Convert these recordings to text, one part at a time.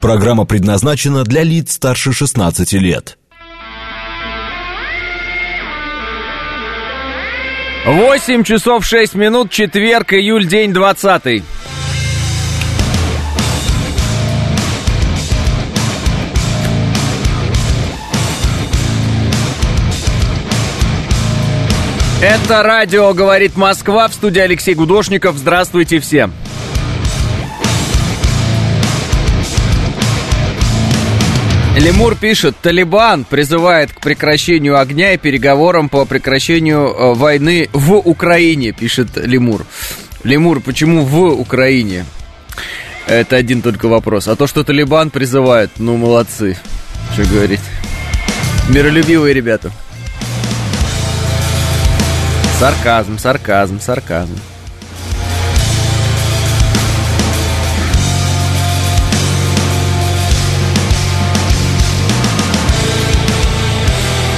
Программа предназначена для лиц старше 16 лет. 8 часов 6 минут, четверг, июль, день 20. Это радио «Говорит Москва» в студии Алексей Гудошников. Здравствуйте всем. Лемур пишет, Талибан призывает к прекращению огня и переговорам по прекращению э, войны в Украине, пишет Лемур. Лемур, почему в Украине? Это один только вопрос. А то, что Талибан призывает, ну, молодцы. Что говорить. Миролюбивые ребята. Сарказм, сарказм, сарказм.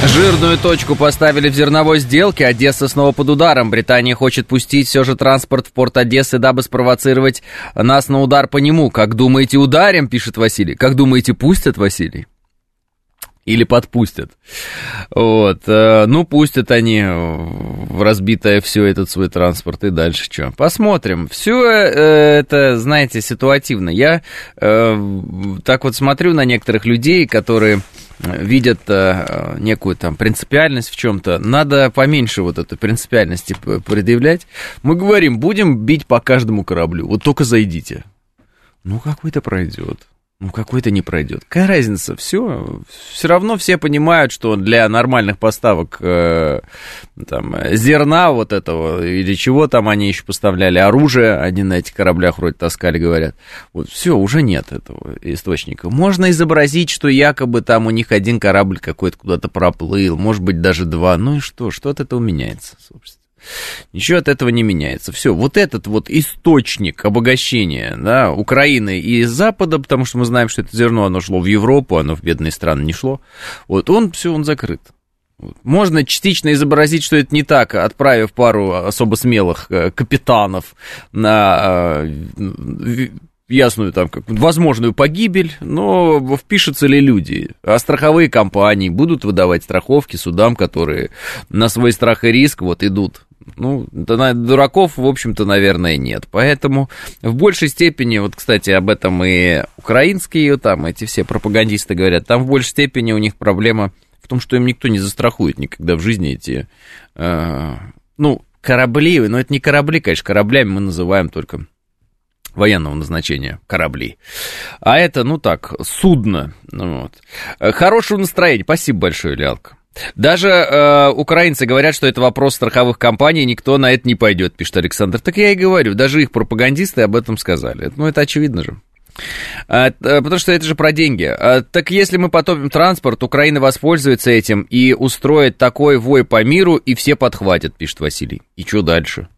Жирную точку поставили в зерновой сделке. Одесса снова под ударом. Британия хочет пустить все же транспорт в порт Одессы, дабы спровоцировать нас на удар по нему. Как думаете, ударим, пишет Василий. Как думаете, пустят, Василий? Или подпустят. Вот. Э, ну, пустят они в разбитое все этот свой транспорт и дальше что. Посмотрим. Все э, это, знаете, ситуативно. Я э, так вот смотрю на некоторых людей, которые видят некую там принципиальность в чем-то, надо поменьше вот этой принципиальности предъявлять. Мы говорим, будем бить по каждому кораблю, вот только зайдите. Ну, какой-то пройдет ну, какой-то не пройдет. Какая разница? Все, все равно все понимают, что для нормальных поставок э, там, зерна вот этого или чего там они еще поставляли, оружие, они на этих кораблях вроде таскали, говорят. Вот все, уже нет этого источника. Можно изобразить, что якобы там у них один корабль какой-то куда-то проплыл, может быть, даже два. Ну и что? Что от этого меняется, собственно? Ничего от этого не меняется. Все, вот этот вот источник обогащения да, Украины и Запада, потому что мы знаем, что это зерно, оно шло в Европу, оно в бедные страны не шло, вот он, все, он закрыт. Можно частично изобразить, что это не так, отправив пару особо смелых э, капитанов на э, ясную там как возможную погибель, но впишутся ли люди? А страховые компании будут выдавать страховки судам, которые на свой страх и риск вот идут ну, дураков, в общем-то, наверное, нет. Поэтому в большей степени, вот, кстати, об этом и украинские, там, эти все пропагандисты говорят, там в большей степени у них проблема в том, что им никто не застрахует никогда в жизни эти, э, ну, корабли, но это не корабли, конечно, кораблями мы называем только военного назначения корабли. А это, ну так, судно. Ну, вот. Хорошего настроения. Спасибо большое, Лялка. Даже э, украинцы говорят, что это вопрос страховых компаний, никто на это не пойдет, пишет Александр. Так я и говорю, даже их пропагандисты об этом сказали. Ну, это очевидно же. А, э, потому что это же про деньги. А, так если мы потопим транспорт, Украина воспользуется этим и устроит такой вой по миру, и все подхватят, пишет Василий. И что дальше?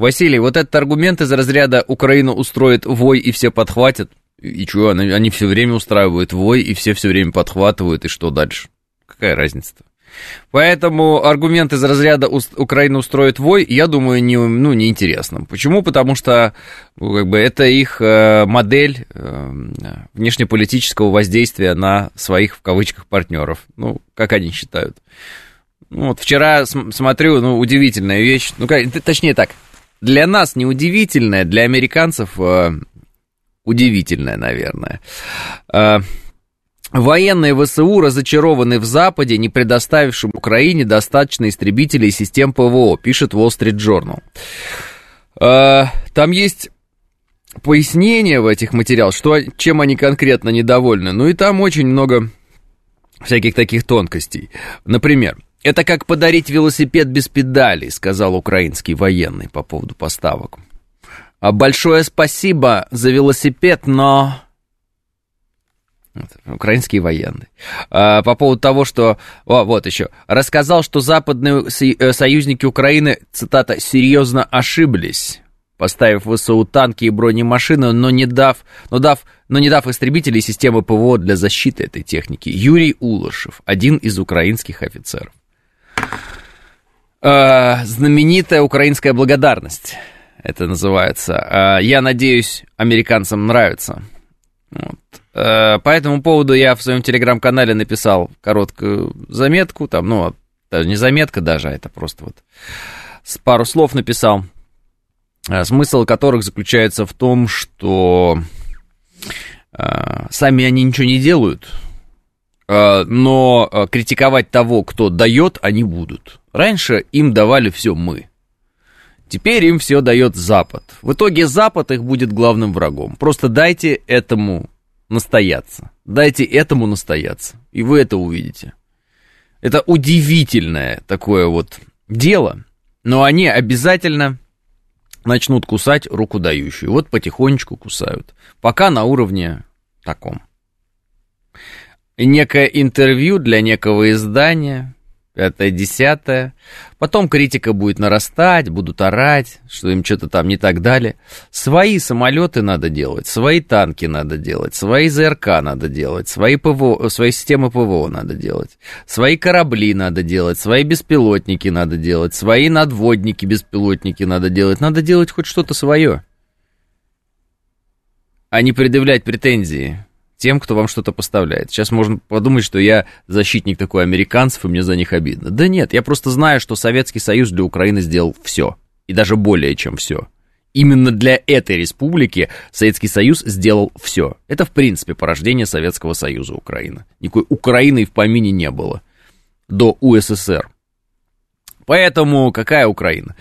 Василий, вот этот аргумент из разряда «Украина устроит вой, и все подхватят», и что, они, они все время устраивают вой, и все все время подхватывают, и что дальше? Какая разница-то? Поэтому аргумент из разряда «Украина устроит вой», я думаю, не, ну, неинтересным. Почему? Потому что ну, как бы, это их э, модель э, внешнеполитического воздействия на своих, в кавычках, партнеров. Ну, как они считают. Ну, вот вчера смотрю, ну, удивительная вещь. Ну, как, точнее так, для нас неудивительная, для американцев э, удивительная, наверное. Э, Военные ВСУ разочарованы в Западе, не предоставившим Украине достаточно истребителей и систем ПВО, пишет Wall Street Journal. Э, там есть пояснение в этих материалах, что, чем они конкретно недовольны. Ну и там очень много всяких таких тонкостей. Например, это как подарить велосипед без педалей, сказал украинский военный по поводу поставок. А большое спасибо за велосипед, но Украинские военные. А, по поводу того, что... О, вот еще. Рассказал, что западные э, союзники Украины, цитата, серьезно ошиблись, поставив ВСУ танки и бронемашины, но не дав, но дав, но не дав истребителей системы ПВО для защиты этой техники. Юрий Улышев, один из украинских офицеров. А, знаменитая украинская благодарность, это называется. А, я надеюсь, американцам нравится Вот. Э, по этому поводу я в своем телеграм-канале написал короткую заметку, там, ну, не заметка даже, а это просто вот пару слов написал, э, смысл которых заключается в том, что э, сами они ничего не делают, но критиковать того, кто дает, они будут. Раньше им давали все мы. Теперь им все дает Запад. В итоге Запад их будет главным врагом. Просто дайте этому настояться. Дайте этому настояться. И вы это увидите. Это удивительное такое вот дело. Но они обязательно начнут кусать руку дающую. Вот потихонечку кусают. Пока на уровне таком. Некое интервью для некого издания пятое, десятое. Потом критика будет нарастать, будут орать, что им что-то там не так дали. Свои самолеты надо делать, свои танки надо делать, свои ЗРК надо делать, свои, ПВО, свои системы ПВО надо делать, свои корабли надо делать, свои беспилотники надо делать, свои надводники, беспилотники надо делать. Надо делать хоть что-то свое, а не предъявлять претензии тем, кто вам что-то поставляет. Сейчас можно подумать, что я защитник такой американцев, и мне за них обидно. Да нет, я просто знаю, что Советский Союз для Украины сделал все. И даже более чем все. Именно для этой республики Советский Союз сделал все. Это, в принципе, порождение Советского Союза Украина. Никакой Украины и в помине не было до УССР. Поэтому какая Украина?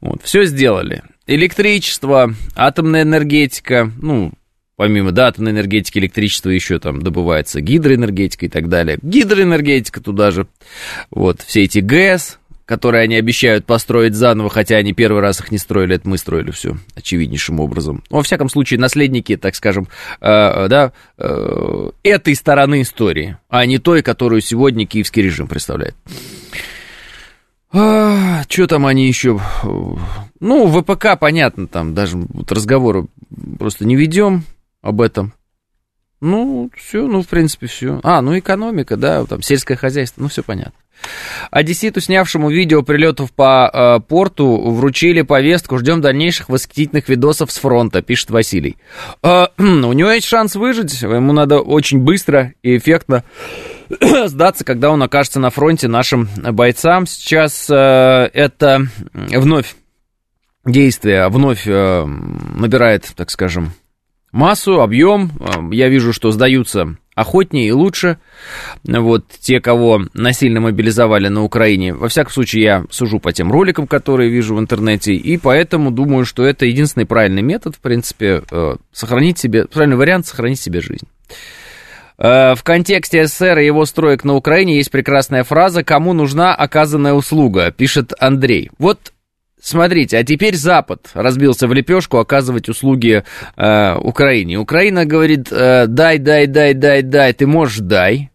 Вот, все сделали. Электричество, атомная энергетика, ну, помимо да, атомной энергетики, электричества еще там добывается гидроэнергетика и так далее. Гидроэнергетика туда же. Вот, все эти ГЭС, которые они обещают построить заново, хотя они первый раз их не строили, это мы строили все очевиднейшим образом. Во всяком случае, наследники, так скажем, э, да, э, этой стороны истории, а не той, которую сегодня киевский режим представляет. А, что там они еще? Ну, ВПК, понятно, там даже вот разговоры просто не ведем об этом. Ну, все, ну, в принципе, все. А, ну, экономика, да, там, сельское хозяйство, ну, все понятно. Одесситу, снявшему видео прилетов по э, порту, вручили повестку. Ждем дальнейших восхитительных видосов с фронта, пишет Василий. Э, у него есть шанс выжить. Ему надо очень быстро и эффектно сдаться, когда он окажется на фронте нашим бойцам. Сейчас э, это вновь действие, вновь э, набирает, так скажем, массу, объем. Э, я вижу, что сдаются охотнее и лучше. Вот те, кого насильно мобилизовали на Украине. Во всяком случае, я сужу по тем роликам, которые вижу в интернете, и поэтому думаю, что это единственный правильный метод, в принципе, э, сохранить себе, правильный вариант сохранить себе жизнь. Э, в контексте СССР и его строек на Украине есть прекрасная фраза «Кому нужна оказанная услуга?» пишет Андрей. Вот Смотрите, а теперь Запад разбился в лепешку оказывать услуги э, Украине. Украина говорит, э, дай, дай, дай, дай, дай, ты можешь дай.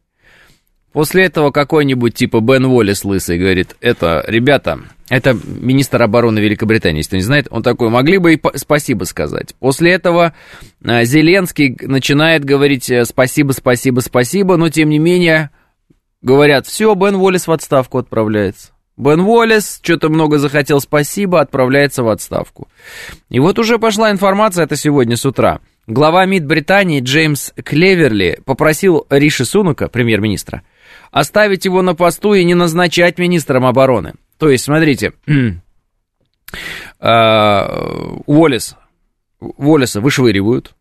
После этого какой-нибудь типа Бен Уоллес лысый говорит, это, ребята, это министр обороны Великобритании, если кто не знает, он такой, могли бы и спасибо сказать. После этого э, Зеленский начинает говорить э, спасибо, спасибо, спасибо, но тем не менее говорят, все, Бен Уоллес в отставку отправляется. Бен Уоллес что-то много захотел спасибо, отправляется в отставку. И вот уже пошла информация, это сегодня с утра. Глава МИД Британии Джеймс Клеверли попросил Риши Сунука, премьер-министра, оставить его на посту и не назначать министром обороны. То есть, смотрите, а, Уоллес, Уоллеса вышвыривают,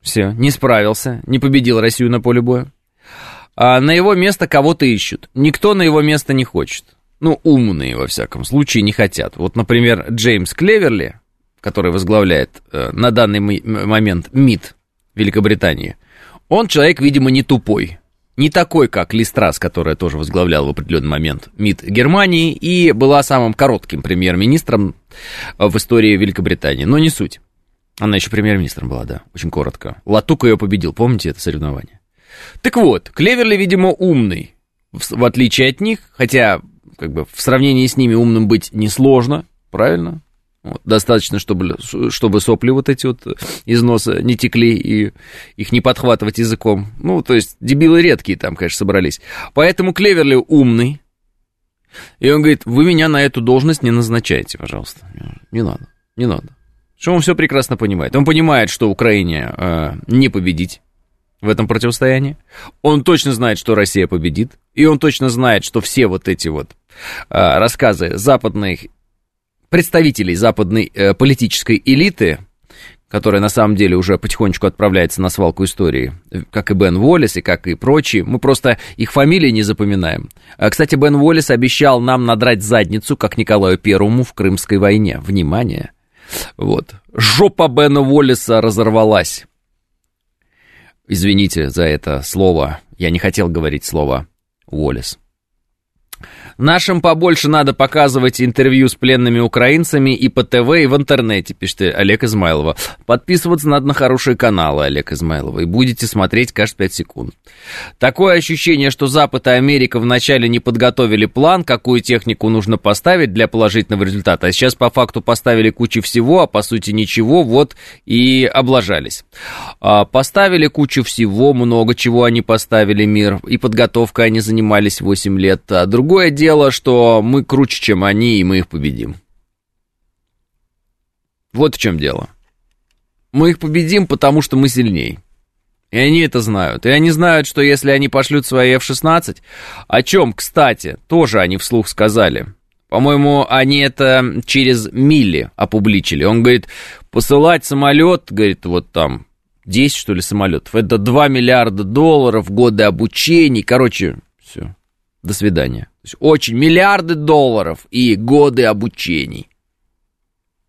все, не справился, не победил Россию на поле боя. А на его место кого-то ищут. Никто на его место не хочет ну, умные, во всяком случае, не хотят. Вот, например, Джеймс Клеверли, который возглавляет э, на данный момент МИД Великобритании, он человек, видимо, не тупой. Не такой, как Листрас, которая тоже возглавляла в определенный момент МИД Германии и была самым коротким премьер-министром э, в истории Великобритании. Но не суть. Она еще премьер-министром была, да, очень коротко. Латук ее победил, помните это соревнование? Так вот, Клеверли, видимо, умный, в, в отличие от них, хотя как бы в сравнении с ними умным быть несложно, правильно? Вот, достаточно, чтобы, чтобы сопли вот эти вот из носа не текли и их не подхватывать языком. Ну, то есть дебилы редкие там, конечно, собрались. Поэтому Клеверли умный. И он говорит, вы меня на эту должность не назначайте, пожалуйста. Не надо, не надо. Что он все прекрасно понимает. Он понимает, что Украине э, не победить в этом противостоянии. Он точно знает, что Россия победит. И он точно знает, что все вот эти вот э, рассказы западных представителей западной э, политической элиты, которая на самом деле уже потихонечку отправляется на свалку истории, как и Бен Уоллес, и как и прочие. Мы просто их фамилии не запоминаем. А, кстати, Бен Уоллес обещал нам надрать задницу, как Николаю Первому в Крымской войне. Внимание! Вот. Жопа Бена Уоллеса разорвалась. Извините за это слово. Я не хотел говорить слово Уоллес. Нашим побольше надо показывать интервью с пленными украинцами и по ТВ, и в интернете, пишет Олег Измайлова. Подписываться надо на хорошие каналы Олег Измайлова, и будете смотреть каждые 5 секунд. Такое ощущение, что Запад и Америка вначале не подготовили план, какую технику нужно поставить для положительного результата, а сейчас по факту поставили кучу всего, а по сути ничего, вот и облажались. А, поставили кучу всего, много чего они поставили мир, и подготовкой они занимались 8 лет. А другое дело, что мы круче, чем они, и мы их победим. Вот в чем дело. Мы их победим, потому что мы сильнее. И они это знают. И они знают, что если они пошлют свои F-16, о чем, кстати, тоже они вслух сказали. По-моему, они это через мили опубличили. Он говорит, посылать самолет, говорит, вот там 10, что ли, самолетов. Это 2 миллиарда долларов, годы обучений. Короче, все. До свидания. То есть очень миллиарды долларов и годы обучений.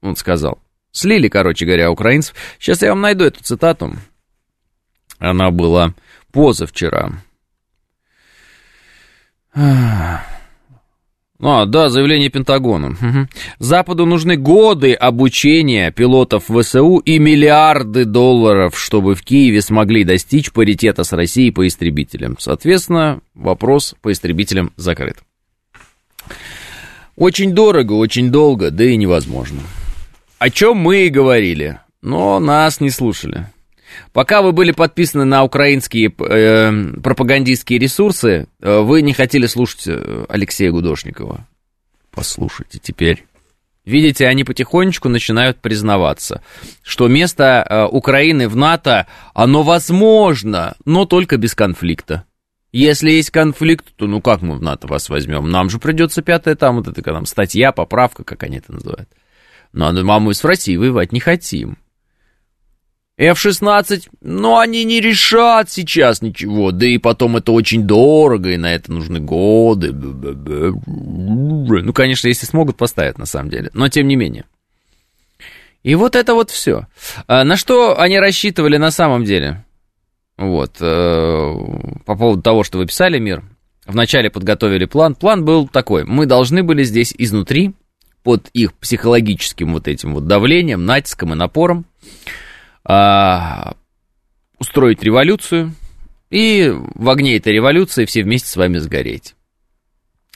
Он сказал. Слили, короче говоря, украинцев. Сейчас я вам найду эту цитату. Она была позавчера. А, да, заявление Пентагона. Угу. Западу нужны годы обучения пилотов ВСУ и миллиарды долларов, чтобы в Киеве смогли достичь паритета с Россией по истребителям. Соответственно, вопрос по истребителям закрыт. Очень дорого, очень долго, да и невозможно. О чем мы и говорили, но нас не слушали. Пока вы были подписаны на украинские э, пропагандистские ресурсы, э, вы не хотели слушать э, Алексея Гудошникова. Послушайте теперь. Видите, они потихонечку начинают признаваться, что место э, Украины в НАТО, оно возможно, но только без конфликта. Если есть конфликт, то ну как мы в НАТО вас возьмем? Нам же придется пятая там вот эта там, статья, поправка, как они это называют. Но, ну, а мы с Россией воевать не хотим. F-16, ну, они не решат сейчас ничего, да и потом это очень дорого, и на это нужны годы. Ну, конечно, если смогут, поставить, на самом деле, но тем не менее. И вот это вот все. А на что они рассчитывали на самом деле? Вот, э, по поводу того, что вы писали, Мир, вначале подготовили план. План был такой, мы должны были здесь изнутри, под их психологическим вот этим вот давлением, натиском и напором, а, устроить революцию и в огне этой революции все вместе с вами сгореть.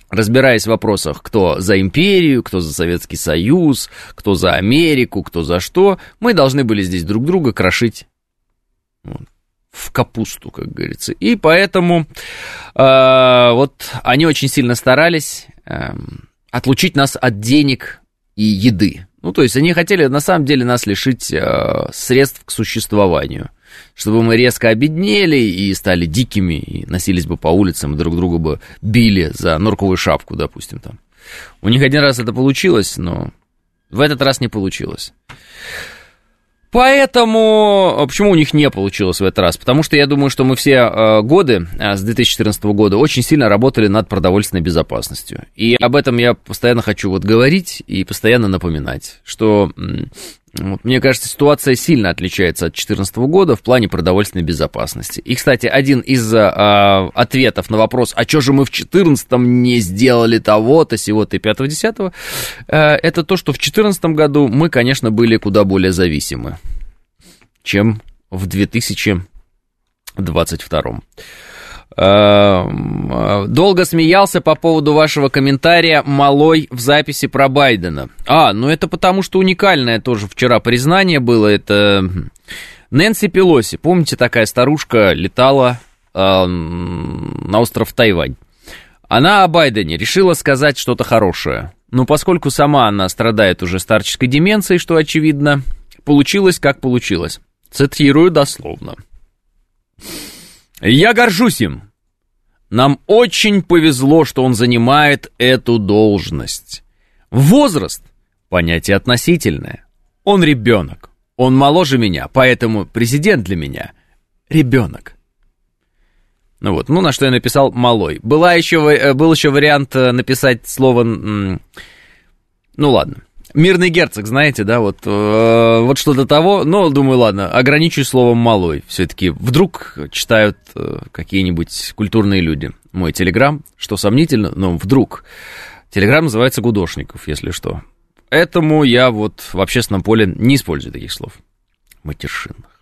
Разбираясь в вопросах, кто за империю, кто за Советский Союз, кто за Америку, кто за что, мы должны были здесь друг друга крошить в капусту, как говорится. И поэтому э, вот они очень сильно старались э, отлучить нас от денег и еды. Ну, то есть они хотели на самом деле нас лишить э, средств к существованию, чтобы мы резко обеднели и стали дикими, и носились бы по улицам, и друг друга бы били за норковую шапку, допустим, там. У них один раз это получилось, но в этот раз не получилось. Поэтому, а почему у них не получилось в этот раз? Потому что я думаю, что мы все э, годы э, с 2014 года очень сильно работали над продовольственной безопасностью. И об этом я постоянно хочу вот говорить и постоянно напоминать, что вот, мне кажется, ситуация сильно отличается от 2014 года в плане продовольственной безопасности. И, кстати, один из э, ответов на вопрос, а что же мы в 2014 не сделали того-то, сего-то и 5-10, э, это то, что в 2014 году мы, конечно, были куда более зависимы, чем в 2022. Эм, э, долго смеялся по поводу вашего комментария «Малой» в записи про Байдена. А, ну это потому, что уникальное тоже вчера признание было. Это Нэнси Пелоси. Помните, такая старушка летала э, на остров Тайвань. Она о Байдене решила сказать что-то хорошее. Но поскольку сама она страдает уже старческой деменцией, что очевидно, получилось как получилось. Цитирую дословно. Я горжусь им. Нам очень повезло, что он занимает эту должность. Возраст – понятие относительное. Он ребенок. Он моложе меня, поэтому президент для меня – ребенок. Ну вот, ну на что я написал «малой». Была еще, э, был еще вариант э, написать слово... Ну ладно. Мирный герцог, знаете, да, вот, э, вот что-то того, но думаю, ладно, ограничусь словом «малой». Все-таки вдруг читают э, какие-нибудь культурные люди мой телеграм, что сомнительно, но вдруг. Телеграм называется «Гудошников», если что. Этому я вот в общественном поле не использую таких слов. Матершинных.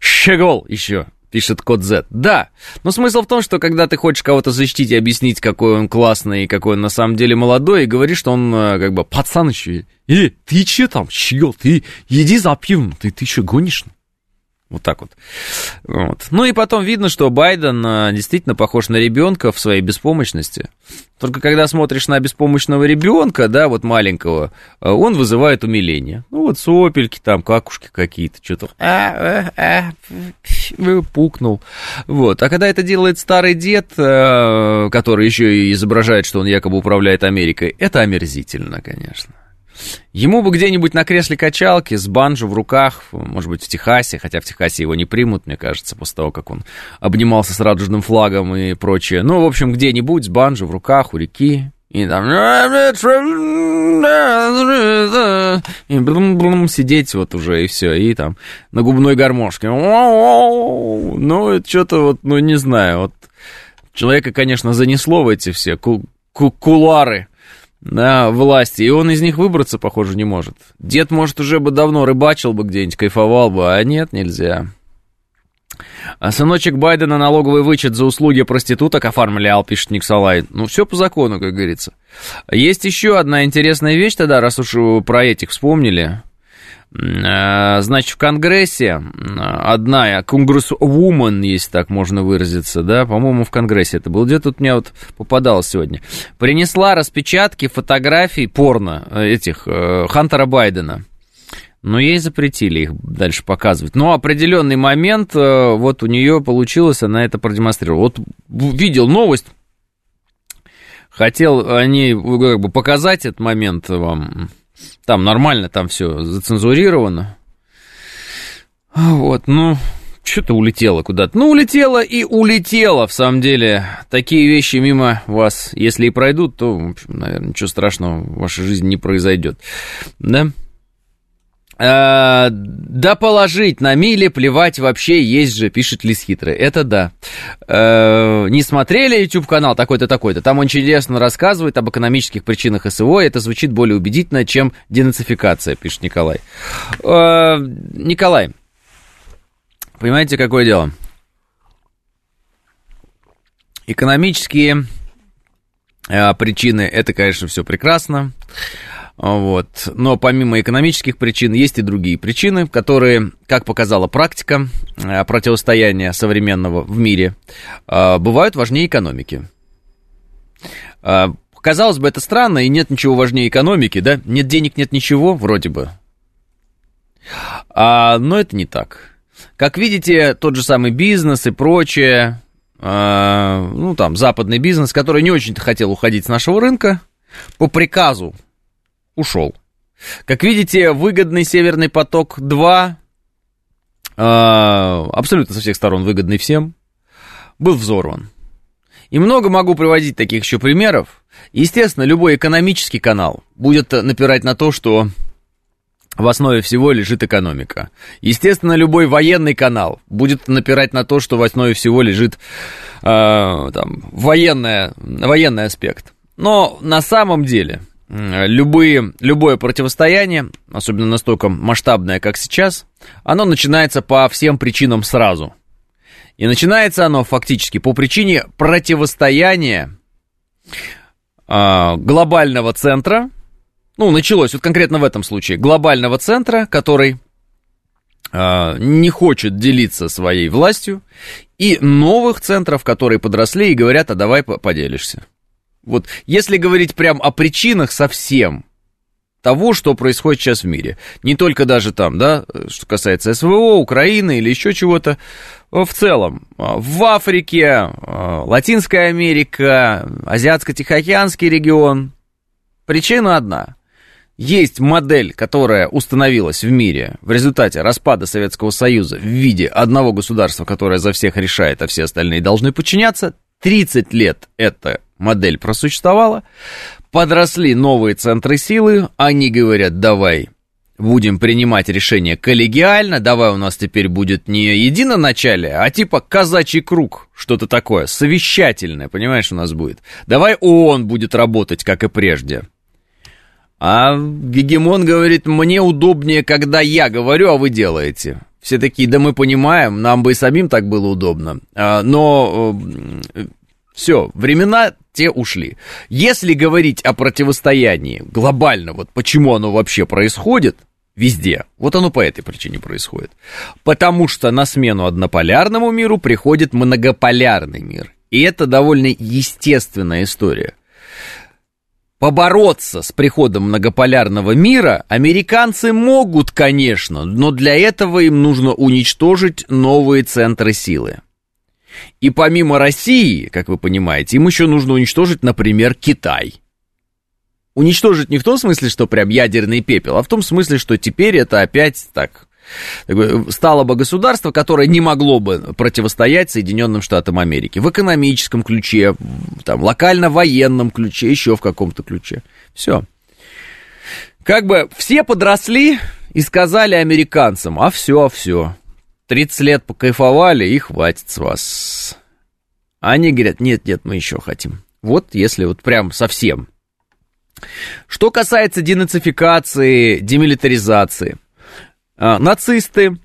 Щегол еще пишет код Z. Да, но смысл в том, что когда ты хочешь кого-то защитить и объяснить, какой он классный и какой он на самом деле молодой, и говоришь, что он э, как бы пацан еще. Э, ты че там, щегол, ты иди за пивом, ты, ты еще гонишь? Вот так вот. вот. Ну и потом видно, что Байден а, действительно похож на ребенка в своей беспомощности. Только когда смотришь на беспомощного ребенка, да, вот маленького, а, он вызывает умиление. Ну вот сопельки там, какушки какие-то, что-то а, а, а, пукнул. Вот. А когда это делает старый дед, который еще и изображает, что он якобы управляет Америкой, это омерзительно, конечно. Ему бы где-нибудь на кресле качалки с банджо в руках, может быть, в Техасе, хотя в Техасе его не примут, мне кажется, после того, как он обнимался с радужным флагом и прочее. Ну, в общем, где-нибудь с банджо в руках у реки, и там и сидеть вот уже и все, и там на губной гармошке. Ну, это что-то вот, ну, не знаю, вот человека, конечно, занесло в эти все ку ку кулары на власти, и он из них выбраться, похоже, не может. Дед, может, уже бы давно рыбачил бы где-нибудь, кайфовал бы, а нет, нельзя. А сыночек Байдена налоговый вычет за услуги проституток оформлял, пишет Никсалай. Ну, все по закону, как говорится. Есть еще одна интересная вещь тогда, раз уж про этих вспомнили. Э, значит, в Конгрессе одна конгрессвумен, если так можно выразиться, да, по-моему, в Конгрессе это было, где тут мне вот попадалось сегодня, принесла распечатки фотографий порно э, этих э, Хантера Байдена. Но ей запретили их дальше показывать. Но определенный момент, вот у нее получилось, она это продемонстрировала. Вот видел новость, хотел они как бы показать этот момент вам там нормально, там все зацензурировано. Вот, ну, что-то улетело куда-то. Ну, улетело и улетело, в самом деле. Такие вещи мимо вас, если и пройдут, то, в общем, наверное, ничего страшного в вашей жизни не произойдет. Да? Э, да положить на миле, плевать вообще, есть же, пишет Лис Хитрый. Это да. Э, не смотрели YouTube канал такой-то, такой-то. Там он чудесно рассказывает об экономических причинах СВО. Это звучит более убедительно, чем денацификация, пишет Николай. Э, Николай, понимаете, какое дело? Экономические причины, это, конечно, все прекрасно. Вот. Но помимо экономических причин есть и другие причины, которые, как показала практика э, противостояния современного в мире, э, бывают важнее экономики. Э, казалось бы, это странно, и нет ничего важнее экономики, да? Нет денег, нет ничего, вроде бы. А, но это не так. Как видите, тот же самый бизнес и прочее, ну там западный бизнес, который не очень-то хотел уходить с нашего рынка, по приказу ушел. Как видите, выгодный Северный поток-2, э, абсолютно со всех сторон выгодный всем, был взорван. И много могу приводить таких еще примеров. Естественно, любой экономический канал будет напирать на то, что в основе всего лежит экономика. Естественно, любой военный канал будет напирать на то, что в основе всего лежит э, там, военная, военный аспект. Но на самом деле любые, любое противостояние, особенно настолько масштабное, как сейчас, оно начинается по всем причинам сразу. И начинается оно фактически по причине противостояния э, глобального центра, ну, началось вот конкретно в этом случае, глобального центра, который э, не хочет делиться своей властью, и новых центров, которые подросли и говорят, а давай поделишься. Вот если говорить прям о причинах совсем, того, что происходит сейчас в мире. Не только даже там, да, что касается СВО, Украины или еще чего-то. В целом, в Африке, Латинская Америка, Азиатско-Тихоокеанский регион. Причина одна. Есть модель, которая установилась в мире в результате распада Советского Союза в виде одного государства, которое за всех решает, а все остальные должны подчиняться. 30 лет эта модель просуществовала. Подросли новые центры силы, они говорят, давай будем принимать решения коллегиально, давай у нас теперь будет не единоначалие, а типа казачий круг, что-то такое, совещательное, понимаешь, у нас будет. Давай ООН будет работать, как и прежде. А Гегемон говорит, мне удобнее, когда я говорю, а вы делаете. Все такие, да мы понимаем, нам бы и самим так было удобно. А, но э, все, времена те ушли. Если говорить о противостоянии глобально, вот почему оно вообще происходит, везде. Вот оно по этой причине происходит. Потому что на смену однополярному миру приходит многополярный мир. И это довольно естественная история побороться с приходом многополярного мира американцы могут, конечно, но для этого им нужно уничтожить новые центры силы. И помимо России, как вы понимаете, им еще нужно уничтожить, например, Китай. Уничтожить не в том смысле, что прям ядерный пепел, а в том смысле, что теперь это опять так стало бы государство, которое не могло бы противостоять Соединенным Штатам Америки в экономическом ключе, там, локально-военном ключе, еще в каком-то ключе. Все. Как бы все подросли и сказали американцам, а все, все, 30 лет покайфовали и хватит с вас. Они говорят, нет, нет, мы еще хотим. Вот если вот прям совсем. Что касается денацификации, демилитаризации – а, нацисты,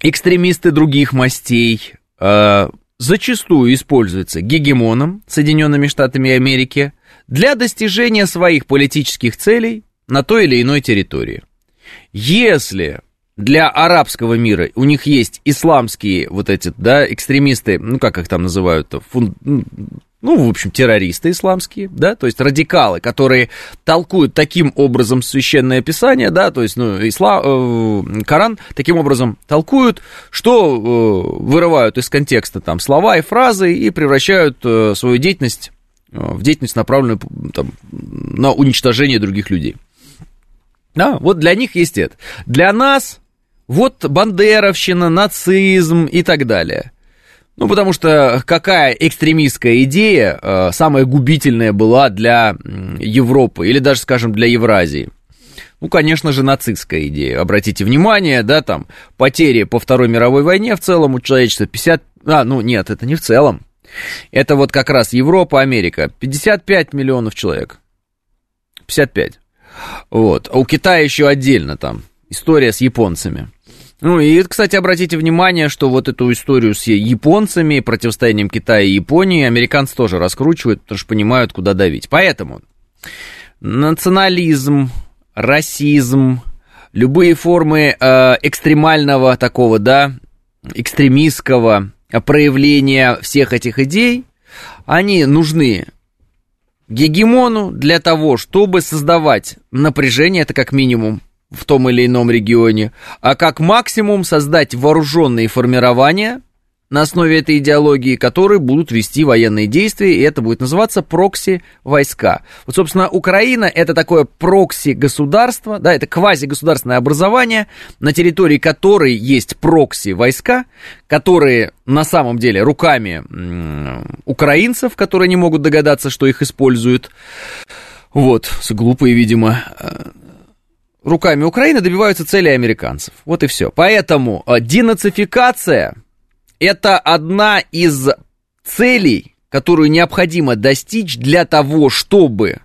экстремисты других мастей а, зачастую используются гегемоном Соединенными Штатами Америки для достижения своих политических целей на той или иной территории. Если для арабского мира у них есть исламские вот эти, да, экстремисты, ну, как их там называют, фун, ну, в общем, террористы исламские, да, то есть радикалы, которые толкуют таким образом священное писание, да, то есть, ну, ислам, э, Коран таким образом толкуют, что э, вырывают из контекста там слова и фразы и превращают э, свою деятельность в деятельность, направленную там, на уничтожение других людей. Да, вот для них есть это. Для нас вот бандеровщина, нацизм и так далее – ну, потому что какая экстремистская идея э, самая губительная была для Европы или даже, скажем, для Евразии? Ну, конечно же, нацистская идея. Обратите внимание, да, там, потери по Второй мировой войне в целом у человечества 50... А, ну, нет, это не в целом. Это вот как раз Европа, Америка. 55 миллионов человек. 55. Вот. А у Китая еще отдельно там история с японцами. Ну и, кстати, обратите внимание, что вот эту историю с японцами, противостоянием Китая и Японии, американцы тоже раскручивают, потому что понимают, куда давить. Поэтому национализм, расизм, любые формы э, экстремального такого, да, экстремистского проявления всех этих идей, они нужны гегемону для того, чтобы создавать напряжение, это как минимум, в том или ином регионе, а как максимум создать вооруженные формирования на основе этой идеологии, которые будут вести военные действия, и это будет называться прокси-войска. Вот, собственно, Украина – это такое прокси-государство, да, это квази-государственное образование, на территории которой есть прокси-войска, которые на самом деле руками украинцев, которые не могут догадаться, что их используют, вот, глупые, видимо, э, руками Украины добиваются цели американцев. Вот и все. Поэтому э, денацификация – это одна из целей, которую необходимо достичь для того, чтобы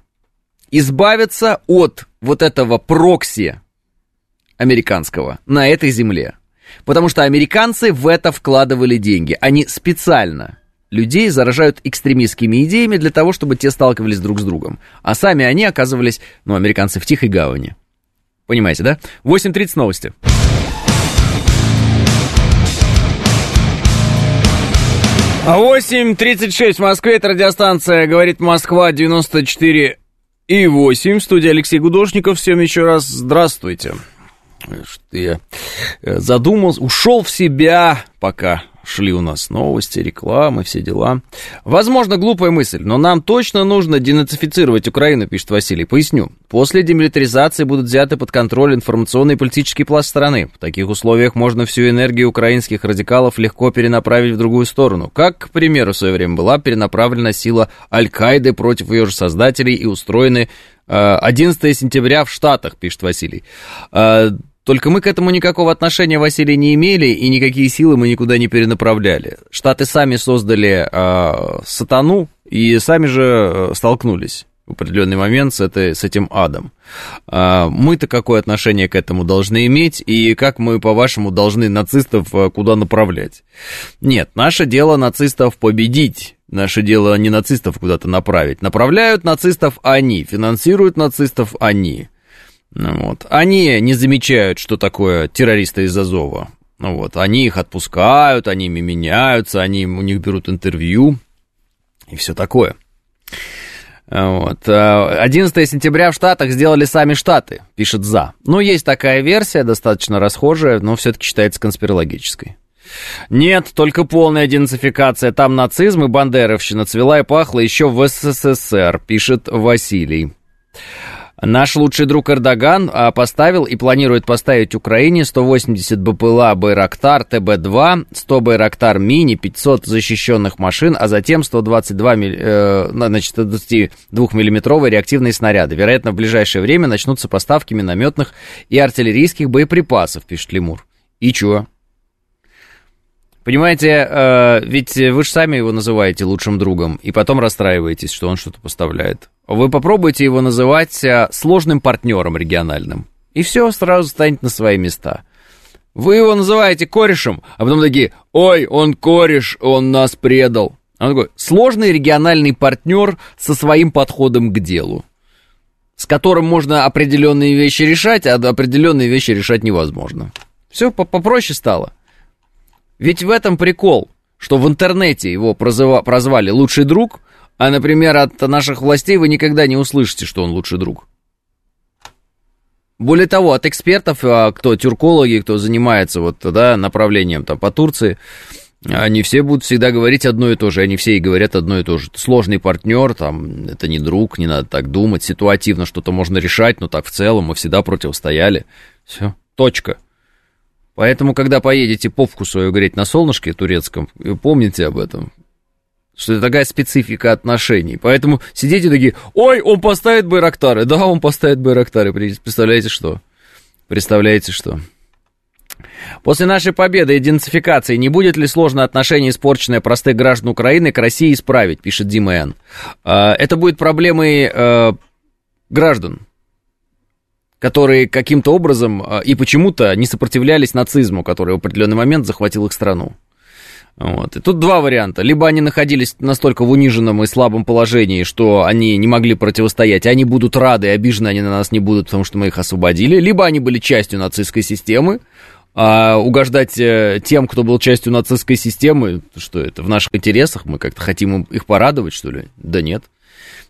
избавиться от вот этого прокси американского на этой земле. Потому что американцы в это вкладывали деньги. Они специально людей заражают экстремистскими идеями для того, чтобы те сталкивались друг с другом. А сами они оказывались, ну, американцы в тихой гавани. Понимаете, да? 8.30 новости. А 8.36 в Москве, это радиостанция «Говорит Москва» 94 и 8. В студии Алексей Гудошников. Всем еще раз здравствуйте. Что я э, задумался, ушел в себя пока шли у нас новости, рекламы, все дела. Возможно, глупая мысль, но нам точно нужно денацифицировать Украину, пишет Василий. Поясню. После демилитаризации будут взяты под контроль информационный и политический пласт страны. В таких условиях можно всю энергию украинских радикалов легко перенаправить в другую сторону. Как, к примеру, в свое время была перенаправлена сила Аль-Каиды против ее же создателей и устроены 11 э, сентября в Штатах, пишет Василий. Только мы к этому никакого отношения, Василий, не имели, и никакие силы мы никуда не перенаправляли. Штаты сами создали э, сатану и сами же э, столкнулись в определенный момент с, этой, с этим адом. Э, мы-то какое отношение к этому должны иметь, и как мы, по-вашему, должны нацистов э, куда направлять? Нет, наше дело нацистов победить. Наше дело не нацистов куда-то направить. Направляют нацистов они, финансируют нацистов они. Ну вот. Они не замечают, что такое террористы из Азова. Ну вот. Они их отпускают, они ими меняются, они у них берут интервью и все такое. Вот. 11 сентября в Штатах сделали сами Штаты, пишет «За». Ну, есть такая версия, достаточно расхожая, но все-таки считается конспирологической. Нет, только полная денацификация. Там нацизм и бандеровщина цвела и пахла еще в СССР, пишет Василий. Наш лучший друг Эрдоган а, поставил и планирует поставить Украине 180 БПЛА Байрактар ТБ-2, 100 Байрактар Мини, 500 защищенных машин, а затем 122 э, значит, 22-миллиметровые реактивные снаряды. Вероятно, в ближайшее время начнутся поставки минометных и артиллерийских боеприпасов, пишет Лемур. И чё? Понимаете, э, ведь вы же сами его называете лучшим другом, и потом расстраиваетесь, что он что-то поставляет. Вы попробуйте его называть э, сложным партнером региональным, и все сразу станет на свои места. Вы его называете корешем, а потом такие, ой, он кореш, он нас предал. Он такой, сложный региональный партнер со своим подходом к делу, с которым можно определенные вещи решать, а определенные вещи решать невозможно. Все попроще стало. Ведь в этом прикол, что в интернете его прозвали лучший друг, а, например, от наших властей вы никогда не услышите, что он лучший друг. Более того, от экспертов, а, кто тюркологи, кто занимается вот, да, направлением там, по Турции, они все будут всегда говорить одно и то же, они все и говорят одно и то же. Сложный партнер, там, это не друг, не надо так думать, ситуативно что-то можно решать, но так в целом мы всегда противостояли. Все, точка. Поэтому, когда поедете попку свою греть на солнышке турецком, помните об этом. Что это такая специфика отношений. Поэтому сидите такие, ой, он поставит Байрактары. Да, он поставит Байрактары. Представляете, что? Представляете, что? После нашей победы и идентификации не будет ли сложно отношение, испорченное простых граждан Украины, к России исправить, пишет Дима Н. А, это будет проблемой э, граждан, которые каким-то образом а, и почему-то не сопротивлялись нацизму, который в определенный момент захватил их страну. Вот. И тут два варианта. Либо они находились настолько в униженном и слабом положении, что они не могли противостоять, они будут рады, и обижены они на нас не будут, потому что мы их освободили. Либо они были частью нацистской системы, а угождать э, тем, кто был частью нацистской системы, что это в наших интересах, мы как-то хотим их порадовать, что ли? Да нет.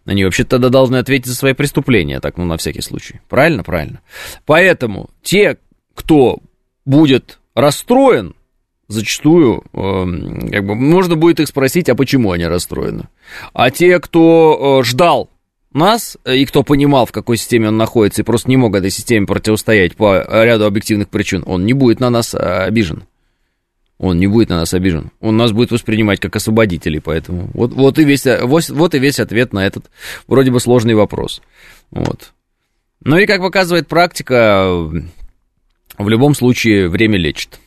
Они вообще тогда должны ответить за свои преступления, так, ну, на всякий случай. Правильно? Правильно. Поэтому те, кто будет расстроен, зачастую, э, как бы, можно будет их спросить, а почему они расстроены. А те, кто э, ждал нас, э, и кто понимал, в какой системе он находится, и просто не мог этой системе противостоять по ряду объективных причин, он не будет на нас э, обижен он не будет на нас обижен. Он нас будет воспринимать как освободителей, поэтому вот, вот, и, весь, вот, вот и весь ответ на этот вроде бы сложный вопрос. Вот. Ну и, как показывает практика, в любом случае время лечит.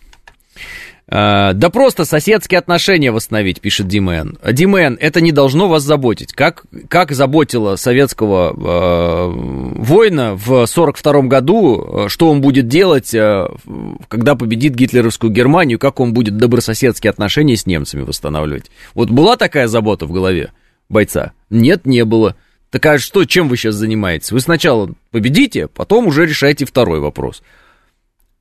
А, да просто соседские отношения восстановить, пишет Димен. Димен, это не должно вас заботить. Как, как заботило советского э, воина в 42 году, что он будет делать, э, когда победит гитлеровскую Германию, как он будет добрососедские отношения с немцами восстанавливать. Вот была такая забота в голове бойца? Нет, не было. Так а что, чем вы сейчас занимаетесь? Вы сначала победите, потом уже решаете второй вопрос.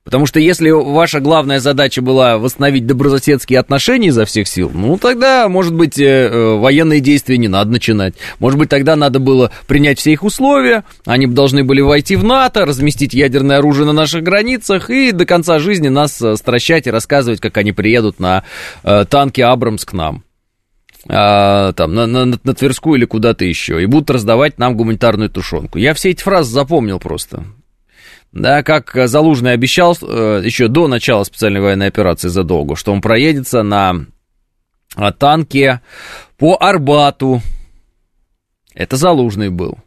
Потому что если ваша главная задача была восстановить добрососедские отношения изо всех сил, ну тогда, может быть, э, э, военные действия не надо начинать. Может быть, тогда надо было принять все их условия, они должны были войти в НАТО, разместить ядерное оружие на наших границах и до конца жизни нас э, стращать и рассказывать, как они приедут на танке Абрамс к нам. А, там, на, на, на Тверскую или куда-то еще, и будут раздавать нам гуманитарную тушенку. Я все эти фразы запомнил просто. Да, как Залужный обещал э, еще до начала специальной военной операции задолго, что он проедется на а, танке по Арбату. Это Залужный был.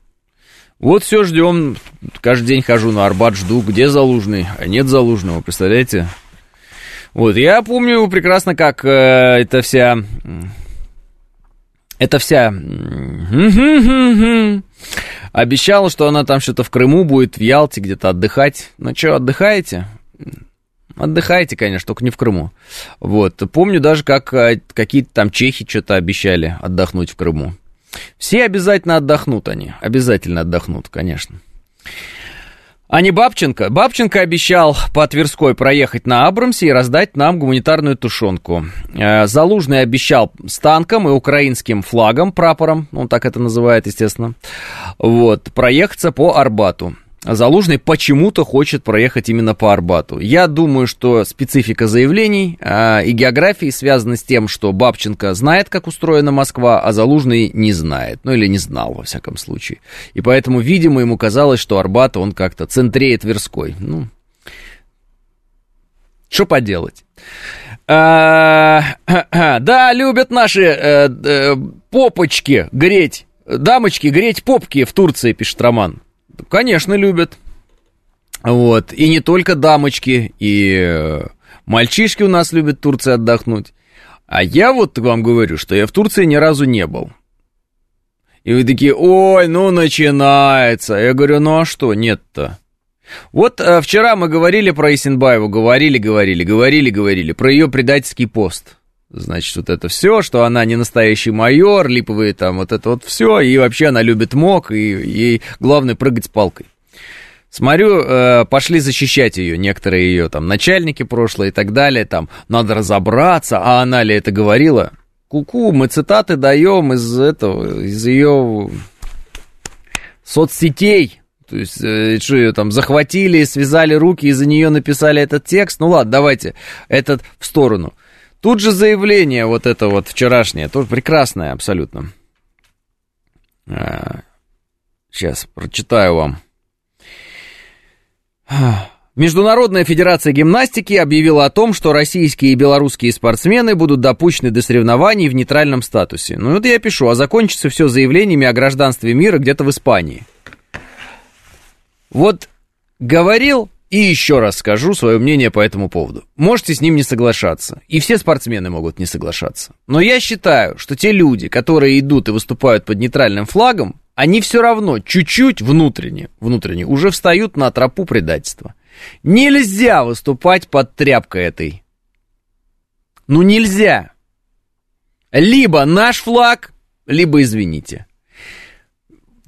Вот все ждем. Каждый день хожу на Арбат, жду, где Залужный, а нет Залужного, представляете? Вот, я помню прекрасно, как э, эта вся... Это вся Обещала, что она там что-то в Крыму будет, в Ялте где-то отдыхать. Ну что, отдыхаете? Отдыхаете, конечно, только не в Крыму. Вот. Помню даже, как э, какие-то там чехи что-то обещали отдохнуть в Крыму. Все обязательно отдохнут они. Обязательно отдохнут, конечно. А не Бабченко. Бабченко обещал по Тверской проехать на Абрамсе и раздать нам гуманитарную тушенку. Э, Залужный обещал с танком и украинским флагом, прапором, он так это называет, естественно, вот, проехаться по Арбату. Залужный почему-то хочет проехать именно по Арбату. Я думаю, что специфика заявлений а, и географии связана с тем, что Бабченко знает, как устроена Москва, а Залужный не знает. Ну или не знал, во всяком случае. И поэтому, видимо, ему казалось, что Арбат, он как-то центрее Тверской. Ну, что поделать? А, да, любят наши э, э, попочки греть, дамочки греть попки в Турции, пишет Роман. Конечно, любят. Вот. И не только дамочки, и э, мальчишки у нас любят в Турции отдохнуть. А я вот вам говорю, что я в Турции ни разу не был. И вы такие, ой, ну начинается. Я говорю, ну а что, нет-то? Вот а, вчера мы говорили про Исенбаеву, говорили, говорили, говорили, говорили, про ее предательский пост. Значит, вот это все, что она не настоящий майор, липовые там, вот это вот все, и вообще она любит мок, и ей главное прыгать с палкой. Смотрю, э, пошли защищать ее некоторые ее там начальники прошлые и так далее, там, надо разобраться, а она ли это говорила? Куку, -ку, мы цитаты даем из этого, из ее соцсетей, то есть, э, что ее там захватили, связали руки, из-за нее написали этот текст. Ну ладно, давайте этот в сторону. Тут же заявление вот это вот вчерашнее, тоже прекрасное абсолютно. Сейчас а, прочитаю вам. Международная федерация гимнастики объявила о том, что российские и белорусские спортсмены будут допущены до соревнований в нейтральном статусе. Ну вот я пишу, а закончится все заявлениями о гражданстве мира где-то в Испании. Вот говорил и еще раз скажу свое мнение по этому поводу. Можете с ним не соглашаться. И все спортсмены могут не соглашаться. Но я считаю, что те люди, которые идут и выступают под нейтральным флагом, они все равно чуть-чуть внутренне, внутренне уже встают на тропу предательства. Нельзя выступать под тряпкой этой. Ну нельзя. Либо наш флаг, либо извините.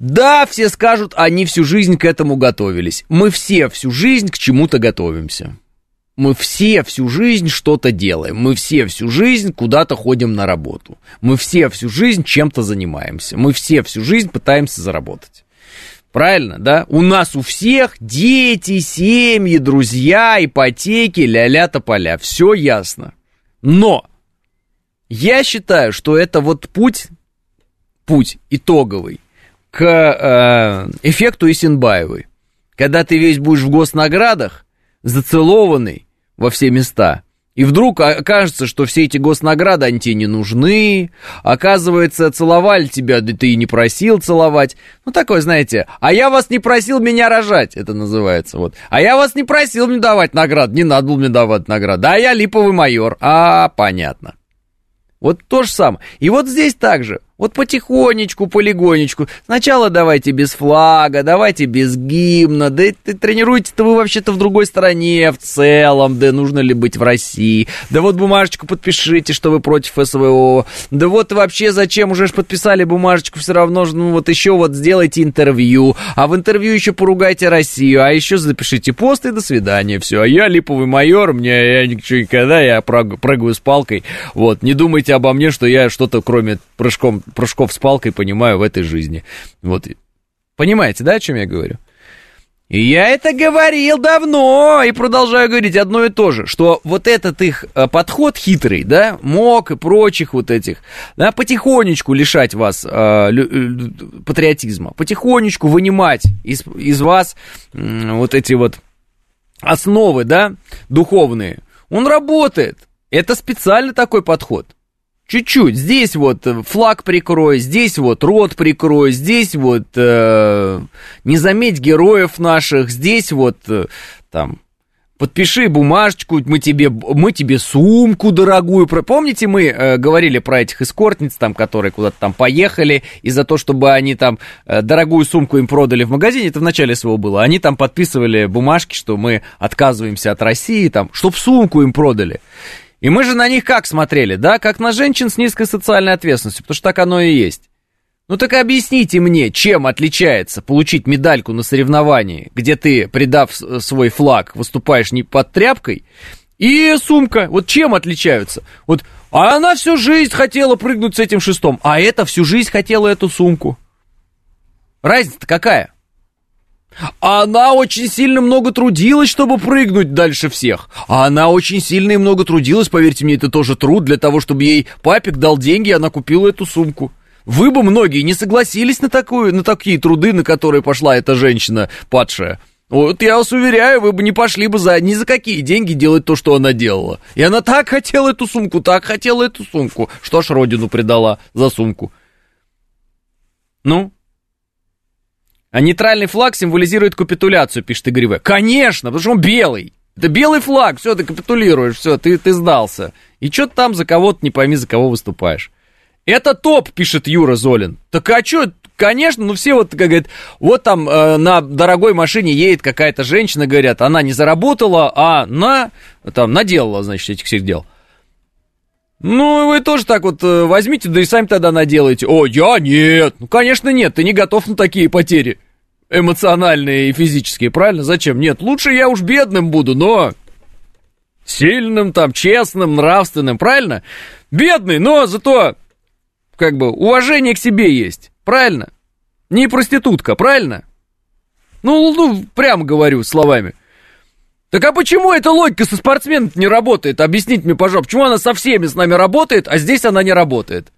Да, все скажут, они всю жизнь к этому готовились. Мы все всю жизнь к чему-то готовимся. Мы все всю жизнь что-то делаем. Мы все всю жизнь куда-то ходим на работу. Мы все всю жизнь чем-то занимаемся. Мы все всю жизнь пытаемся заработать. Правильно, да? У нас у всех дети, семьи, друзья, ипотеки, ля-ля тополя. Все ясно. Но я считаю, что это вот путь, путь итоговый к э, эффекту Исенбаевой. Когда ты весь будешь в госнаградах, зацелованный во все места, и вдруг окажется, что все эти госнаграды, они тебе не нужны, оказывается, целовали тебя, да ты и не просил целовать. Ну, такое, знаете, а я вас не просил меня рожать, это называется, вот. А я вас не просил мне давать наград, не надо было мне давать наград. Да, я липовый майор. А, понятно. Вот то же самое. И вот здесь также Вот потихонечку, полигонечку. Сначала давайте без флага, давайте без гимна. Да тренируете-то вы вообще-то в другой стране в целом. Да нужно ли быть в России? Да вот бумажечку подпишите, что вы против СВО. Да вот вообще зачем уже ж подписали бумажечку, все равно, ну вот еще вот сделайте интервью. А в интервью еще поругайте Россию. А еще запишите пост и до свидания. Все. А я липовый майор, мне я ничего никогда, я прыгаю с палкой. Вот, не думайте обо мне, что я что-то кроме прыжком прыжков с палкой понимаю в этой жизни. Вот. Понимаете, да, о чем я говорю? Я это говорил давно и продолжаю говорить одно и то же, что вот этот их э, подход хитрый, да, мог и прочих вот этих, да, потихонечку лишать вас э, лю, патриотизма, потихонечку вынимать из, из вас э, вот эти вот основы, да, духовные, он работает. Это специально такой подход. Чуть-чуть. Здесь вот э, флаг прикрой, здесь вот рот прикрой, здесь вот э, не заметь героев наших, здесь вот э, там подпиши бумажечку, мы тебе, мы тебе сумку дорогую. Помните, мы э, говорили про этих эскортниц, там, которые куда-то там поехали, и за то, чтобы они там э, дорогую сумку им продали в магазине, это в начале своего было, они там подписывали бумажки, что мы отказываемся от России, там, чтоб сумку им продали. И мы же на них как смотрели, да? Как на женщин с низкой социальной ответственностью, потому что так оно и есть. Ну так объясните мне, чем отличается получить медальку на соревновании, где ты, придав свой флаг, выступаешь не под тряпкой, и сумка. Вот чем отличаются? Вот, а она всю жизнь хотела прыгнуть с этим шестом, а это всю жизнь хотела эту сумку. Разница-то какая? Она очень сильно много трудилась, чтобы прыгнуть дальше всех. А она очень сильно и много трудилась, поверьте мне, это тоже труд для того, чтобы ей папик дал деньги, и она купила эту сумку. Вы бы многие не согласились на, такую, на такие труды, на которые пошла эта женщина падшая. Вот я вас уверяю, вы бы не пошли бы за ни за какие деньги делать то, что она делала. И она так хотела эту сумку, так хотела эту сумку, что аж родину предала за сумку. Ну, а нейтральный флаг символизирует капитуляцию, пишет Игорь В. Конечно, потому что он белый. Это белый флаг, все, ты капитулируешь, все, ты, ты сдался. И что ты там за кого-то, не пойми, за кого выступаешь. Это топ, пишет Юра Золин. Так а что, конечно, ну все вот, как говорят, вот там э, на дорогой машине едет какая-то женщина, говорят, она не заработала, а на, там, наделала, значит, этих всех дел. Ну, вы тоже так вот э, возьмите, да и сами тогда наделаете. О, я нет. Ну, конечно, нет, ты не готов на такие потери. Эмоциональные и физические, правильно? Зачем? Нет, лучше я уж бедным буду, но сильным, там, честным, нравственным, правильно? Бедный, но зато, как бы, уважение к себе есть, правильно? Не проститутка, правильно? Ну, ну, прямо говорю словами. Так а почему эта логика со спортсменом не работает? Объясните мне, пожалуйста, почему она со всеми с нами работает, а здесь она не работает?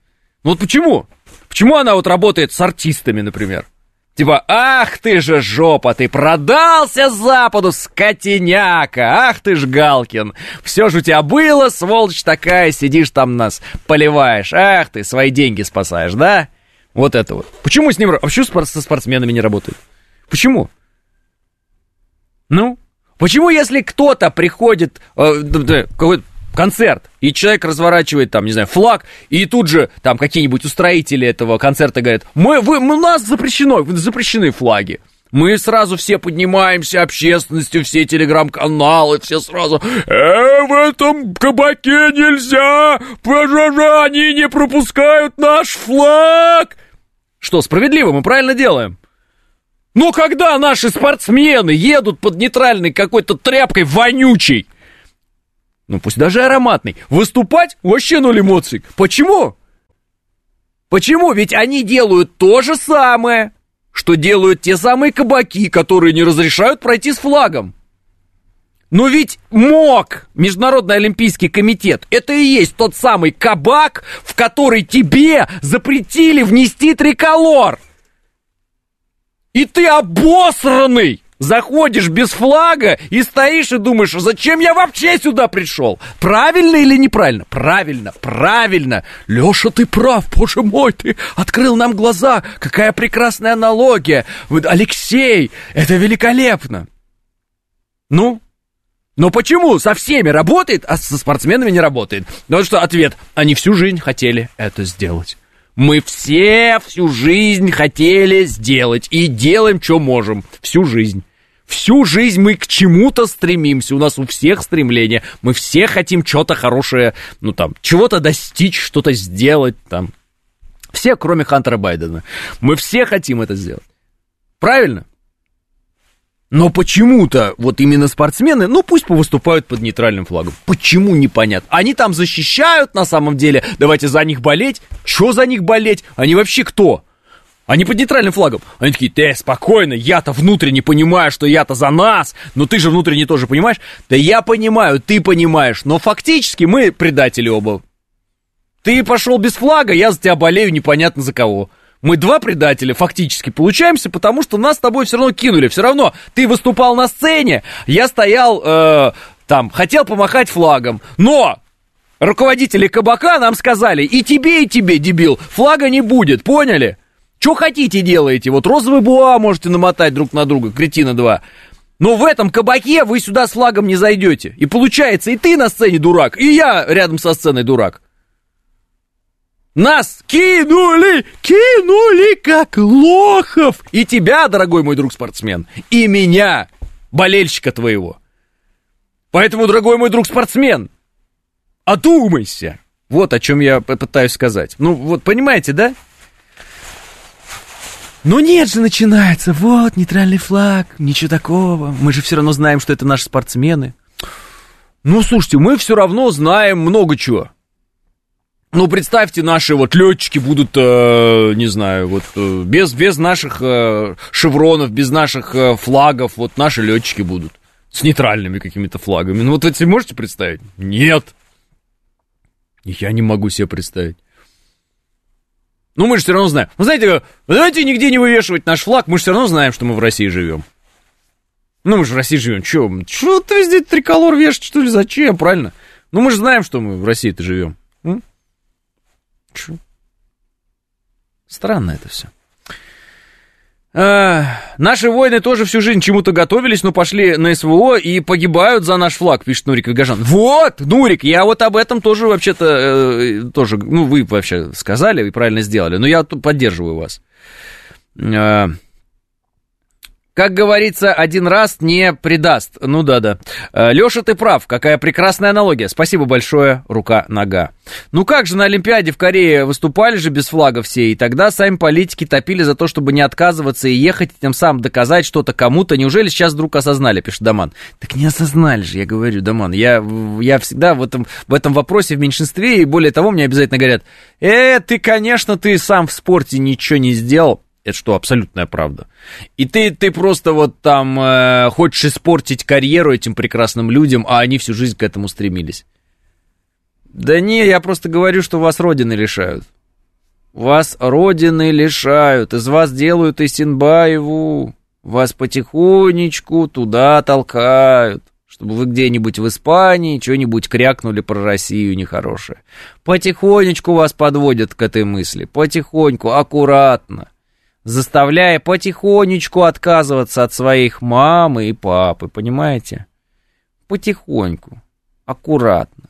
Ну вот почему? Почему она вот работает с артистами, например? Типа, ах ты же жопа, ты продался Западу, скотиняка, ах ты ж Галкин. Все же у тебя было, сволочь такая, сидишь там нас, поливаешь, ах ты, свои деньги спасаешь, да? Вот это вот. Почему с ним, а почему со спортсменами не работает? Почему? Ну, Почему, если кто-то приходит, э, какой-то концерт, и человек разворачивает там, не знаю, флаг, и тут же там какие-нибудь устроители этого концерта говорят, мы, вы, у нас запрещено, запрещены флаги. Мы сразу все поднимаемся общественностью, все телеграм-каналы, все сразу «Э, в этом кабаке нельзя! Пожара, они не пропускают наш флаг!» Что, справедливо, мы правильно делаем? Но когда наши спортсмены едут под нейтральной какой-то тряпкой вонючей, ну пусть даже ароматный, выступать вообще ноль эмоций. Почему? Почему? Ведь они делают то же самое, что делают те самые кабаки, которые не разрешают пройти с флагом. Но ведь МОК, Международный Олимпийский комитет, это и есть тот самый кабак, в который тебе запретили внести триколор. И ты обосранный! Заходишь без флага и стоишь и думаешь, зачем я вообще сюда пришел? Правильно или неправильно? Правильно, правильно. Леша, ты прав, боже мой, ты открыл нам глаза. Какая прекрасная аналогия. Алексей, это великолепно. Ну, но почему со всеми работает, а со спортсменами не работает? Ну что, ответ. Они всю жизнь хотели это сделать. Мы все всю жизнь хотели сделать и делаем, что можем. Всю жизнь. Всю жизнь мы к чему-то стремимся. У нас у всех стремления. Мы все хотим что-то хорошее, ну там, чего-то достичь, что-то сделать там. Все, кроме Хантера Байдена. Мы все хотим это сделать. Правильно? Но почему-то вот именно спортсмены, ну пусть повыступают под нейтральным флагом. Почему непонятно? Они там защищают на самом деле. Давайте за них болеть. Что за них болеть? Они вообще кто? Они под нейтральным флагом. Они такие, ты спокойно, я-то внутренне понимаю, что я-то за нас, но ты же внутренне тоже понимаешь. Да я понимаю, ты понимаешь, но фактически мы предатели оба. Ты пошел без флага, я за тебя болею непонятно за кого. Мы два предателя фактически получаемся, потому что нас с тобой все равно кинули. Все равно ты выступал на сцене, я стоял э, там, хотел помахать флагом. Но руководители кабака нам сказали, и тебе, и тебе, дебил, флага не будет, поняли? Что хотите делаете? Вот розовый буа можете намотать друг на друга, кретина два. Но в этом кабаке вы сюда с флагом не зайдете. И получается, и ты на сцене дурак, и я рядом со сценой дурак. Нас кинули, кинули как лохов. И тебя, дорогой мой друг спортсмен, и меня, болельщика твоего. Поэтому, дорогой мой друг спортсмен, одумайся. Вот о чем я пытаюсь сказать. Ну, вот понимаете, да? Но нет же, начинается. Вот, нейтральный флаг, ничего такого. Мы же все равно знаем, что это наши спортсмены. Ну, слушайте, мы все равно знаем много чего. Ну, представьте, наши вот летчики будут, э, не знаю, вот э, без, без наших э, шевронов, без наших э, флагов, вот наши летчики будут с нейтральными какими-то флагами. Ну, вот вы себе можете представить? Нет. Я не могу себе представить. Ну, мы же все равно знаем. Ну, знаете, давайте нигде не вывешивать наш флаг, мы же все равно знаем, что мы в России живем. Ну, мы же в России живем. Че, что ты везде триколор вешать, что ли? Зачем? Правильно? Ну, мы же знаем, что мы в России-то живем. Чу. Странно это все. А, наши воины тоже всю жизнь чему-то готовились, но пошли на СВО и погибают за наш флаг, пишет Нурик Вигажан. Вот, Нурик, я вот об этом тоже вообще-то, э, тоже, ну, вы вообще сказали и правильно сделали, но я поддерживаю вас. А, как говорится, один раз не предаст. Ну да-да. Э, Леша, ты прав. Какая прекрасная аналогия. Спасибо большое, рука-нога. Ну как же на Олимпиаде в Корее выступали же без флага все, и тогда сами политики топили за то, чтобы не отказываться и ехать, и тем самым доказать что-то кому-то. Неужели сейчас вдруг осознали, пишет Даман. Так не осознали же, я говорю, Даман. Я, я всегда в этом, в этом вопросе в меньшинстве, и более того, мне обязательно говорят, э, ты, конечно, ты сам в спорте ничего не сделал. Это что, абсолютная правда. И ты, ты просто вот там э, хочешь испортить карьеру этим прекрасным людям, а они всю жизнь к этому стремились. Да не, я просто говорю, что вас родины лишают. Вас родины лишают, из вас делают Исинбаеву. Вас потихонечку туда толкают, чтобы вы где-нибудь в Испании что-нибудь крякнули про Россию нехорошее. Потихонечку вас подводят к этой мысли, потихоньку, аккуратно заставляя потихонечку отказываться от своих мамы и папы, понимаете? Потихоньку, аккуратно.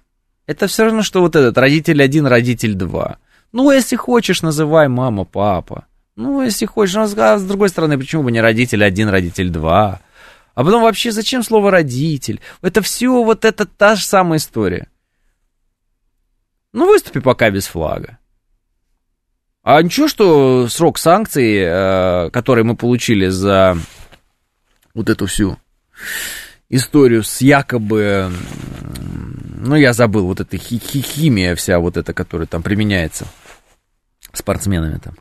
Это все равно, что вот этот родитель один, родитель два. Ну, если хочешь, называй мама, папа. Ну, если хочешь, а с другой стороны, почему бы не родитель один, родитель два? А потом вообще зачем слово родитель? Это все вот это та же самая история. Ну, выступи пока без флага. А ничего, что срок санкций, э, который мы получили за вот эту всю историю с якобы, ну, я забыл, вот эта хи -хи химия вся вот эта, которая там применяется спортсменами там.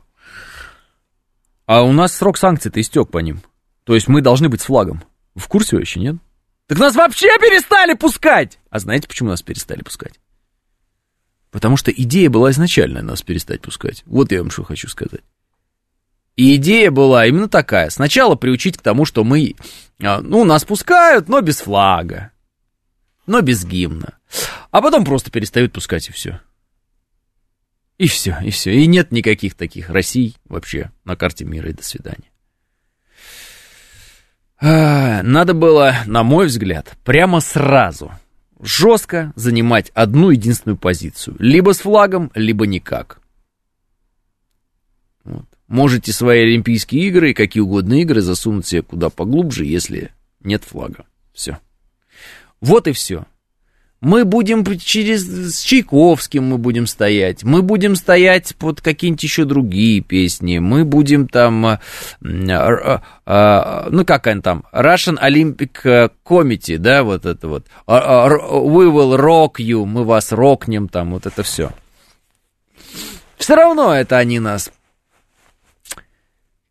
А у нас срок санкций-то истек по ним. То есть мы должны быть с флагом. В курсе вообще, нет? Так нас вообще перестали пускать! А знаете, почему нас перестали пускать? Потому что идея была изначально нас перестать пускать. Вот я вам что хочу сказать. И идея была именно такая. Сначала приучить к тому, что мы, а, ну, нас пускают, но без флага, но без гимна. А потом просто перестают пускать и все. И все, и все. И нет никаких таких Россий вообще на карте мира. И до свидания. А, надо было, на мой взгляд, прямо сразу жестко занимать одну единственную позицию. Либо с флагом, либо никак. Можете свои Олимпийские игры и какие угодно игры засунуть себе куда поглубже, если нет флага. Все. Вот и все. Мы будем через с Чайковским мы будем стоять, мы будем стоять под какие-нибудь еще другие песни, мы будем там, э, э, э, ну как они там, Russian Olympic Committee, да, вот это вот, We will rock you, мы вас рокнем, там вот это все. Все равно это они нас,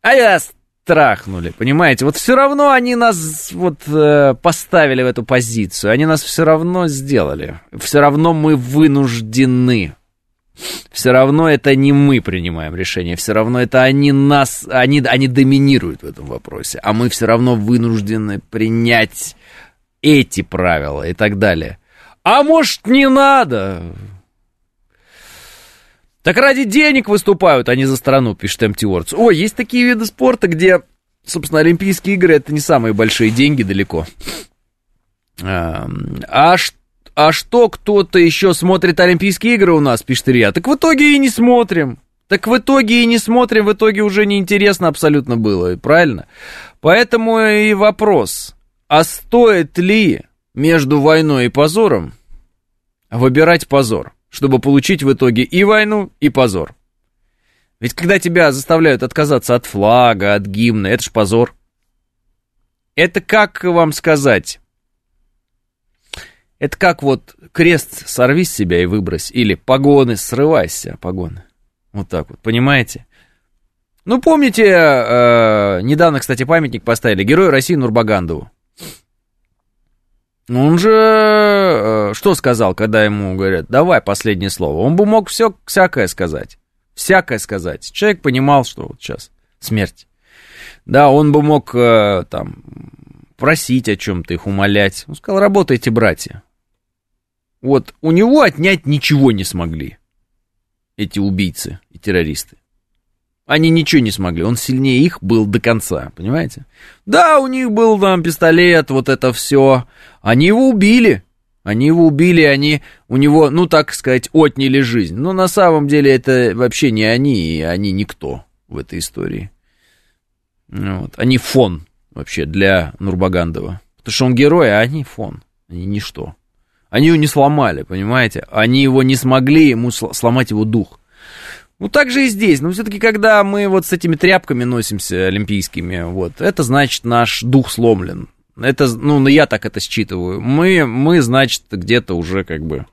а я трахнули, понимаете? Вот все равно они нас вот э, поставили в эту позицию, они нас все равно сделали. Все равно мы вынуждены. Все равно это не мы принимаем решение, все равно это они нас, они, они доминируют в этом вопросе, а мы все равно вынуждены принять эти правила и так далее. А может, не надо? Так ради денег выступают, а не за страну, пишет Empty Words. Ой, есть такие виды спорта, где, собственно, Олимпийские игры это не самые большие деньги далеко. А, а что кто-то еще смотрит Олимпийские игры у нас, пишет Илья? Так в итоге и не смотрим. Так в итоге и не смотрим, в итоге уже неинтересно абсолютно было, правильно? Поэтому и вопрос, а стоит ли между войной и позором выбирать позор? Чтобы получить в итоге и войну, и позор. Ведь когда тебя заставляют отказаться от флага, от гимна, это ж позор. Это как вам сказать? Это как вот крест сорви с себя и выбрось, или погоны срывайся, погоны. Вот так вот, понимаете? Ну, помните, э, недавно, кстати, памятник поставили Герою России Нурбагандову. Ну, он же э, что сказал, когда ему говорят, давай последнее слово? Он бы мог все всякое сказать. Всякое сказать. Человек понимал, что вот сейчас смерть. Да, он бы мог э, там просить о чем-то, их умолять. Он сказал, работайте, братья. Вот у него отнять ничего не смогли эти убийцы и террористы. Они ничего не смогли, он сильнее их был до конца, понимаете? Да, у них был там пистолет, вот это все. Они его убили. Они его убили, они у него, ну так сказать, отняли жизнь. Но на самом деле это вообще не они, и они никто в этой истории. Вот. Они фон вообще для Нурбагандова. Потому что он герой, а они фон. Они ничто. Они его не сломали, понимаете? Они его не смогли ему сломать его дух. Ну, так же и здесь. Но все-таки, когда мы вот с этими тряпками носимся олимпийскими, вот, это значит, наш дух сломлен. Это, ну, ну, я так это считываю. Мы, мы значит, где-то уже как бы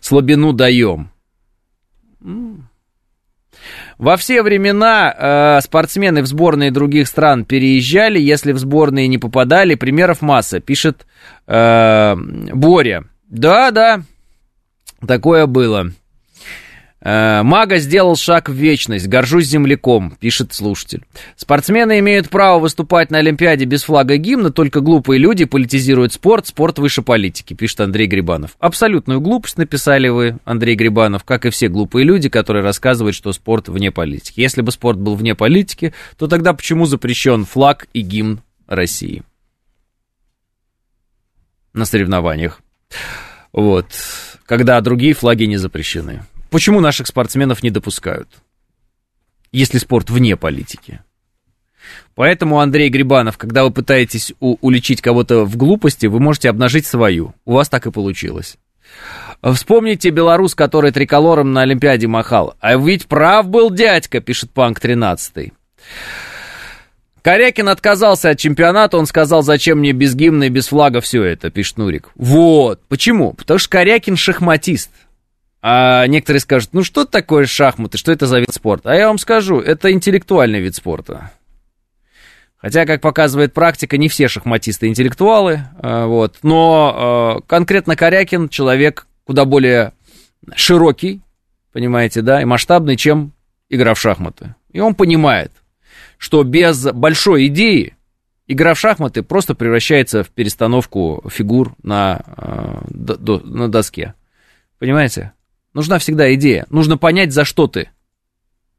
слабину даем. Во все времена э, спортсмены в сборные других стран переезжали, если в сборные не попадали. Примеров масса, пишет э, Боря. Да, да, такое было. Э, Мага сделал шаг в вечность. Горжусь земляком, пишет слушатель. Спортсмены имеют право выступать на Олимпиаде без флага и гимна, только глупые люди политизируют спорт, спорт выше политики, пишет Андрей Грибанов. Абсолютную глупость написали вы, Андрей Грибанов, как и все глупые люди, которые рассказывают, что спорт вне политики. Если бы спорт был вне политики, то тогда почему запрещен флаг и гимн России? На соревнованиях. Вот. Когда другие флаги не запрещены. Почему наших спортсменов не допускают, если спорт вне политики? Поэтому, Андрей Грибанов, когда вы пытаетесь у- уличить кого-то в глупости, вы можете обнажить свою. У вас так и получилось. Вспомните белорус, который триколором на Олимпиаде махал. А ведь прав был дядька, пишет Панк 13. Корякин отказался от чемпионата, он сказал, зачем мне без гимна и без флага все это, пишет Нурик. Вот, почему? Потому что Корякин шахматист. А некоторые скажут, ну что такое шахматы, что это за вид спорта? А я вам скажу, это интеллектуальный вид спорта. Хотя, как показывает практика, не все шахматисты интеллектуалы, а, вот, но а, конкретно Корякин человек куда более широкий, понимаете, да, и масштабный, чем игра в шахматы. И он понимает, что без большой идеи игра в шахматы просто превращается в перестановку фигур на, а, на доске. Понимаете? Нужна всегда идея. Нужно понять, за что ты.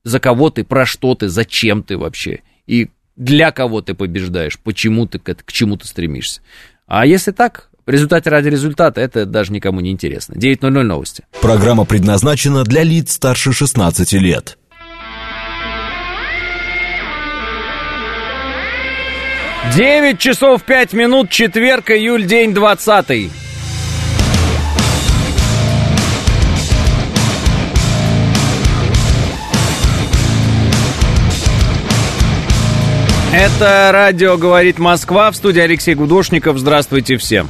За кого ты, про что ты, зачем ты вообще. И для кого ты побеждаешь, почему ты к, к чему ты стремишься. А если так, результат ради результата, это даже никому не интересно. 9.00 новости. Программа предназначена для лиц старше 16 лет. Девять часов пять минут, четверг, июль, день двадцатый. Это радио «Говорит Москва» в студии Алексей Гудошников. Здравствуйте всем.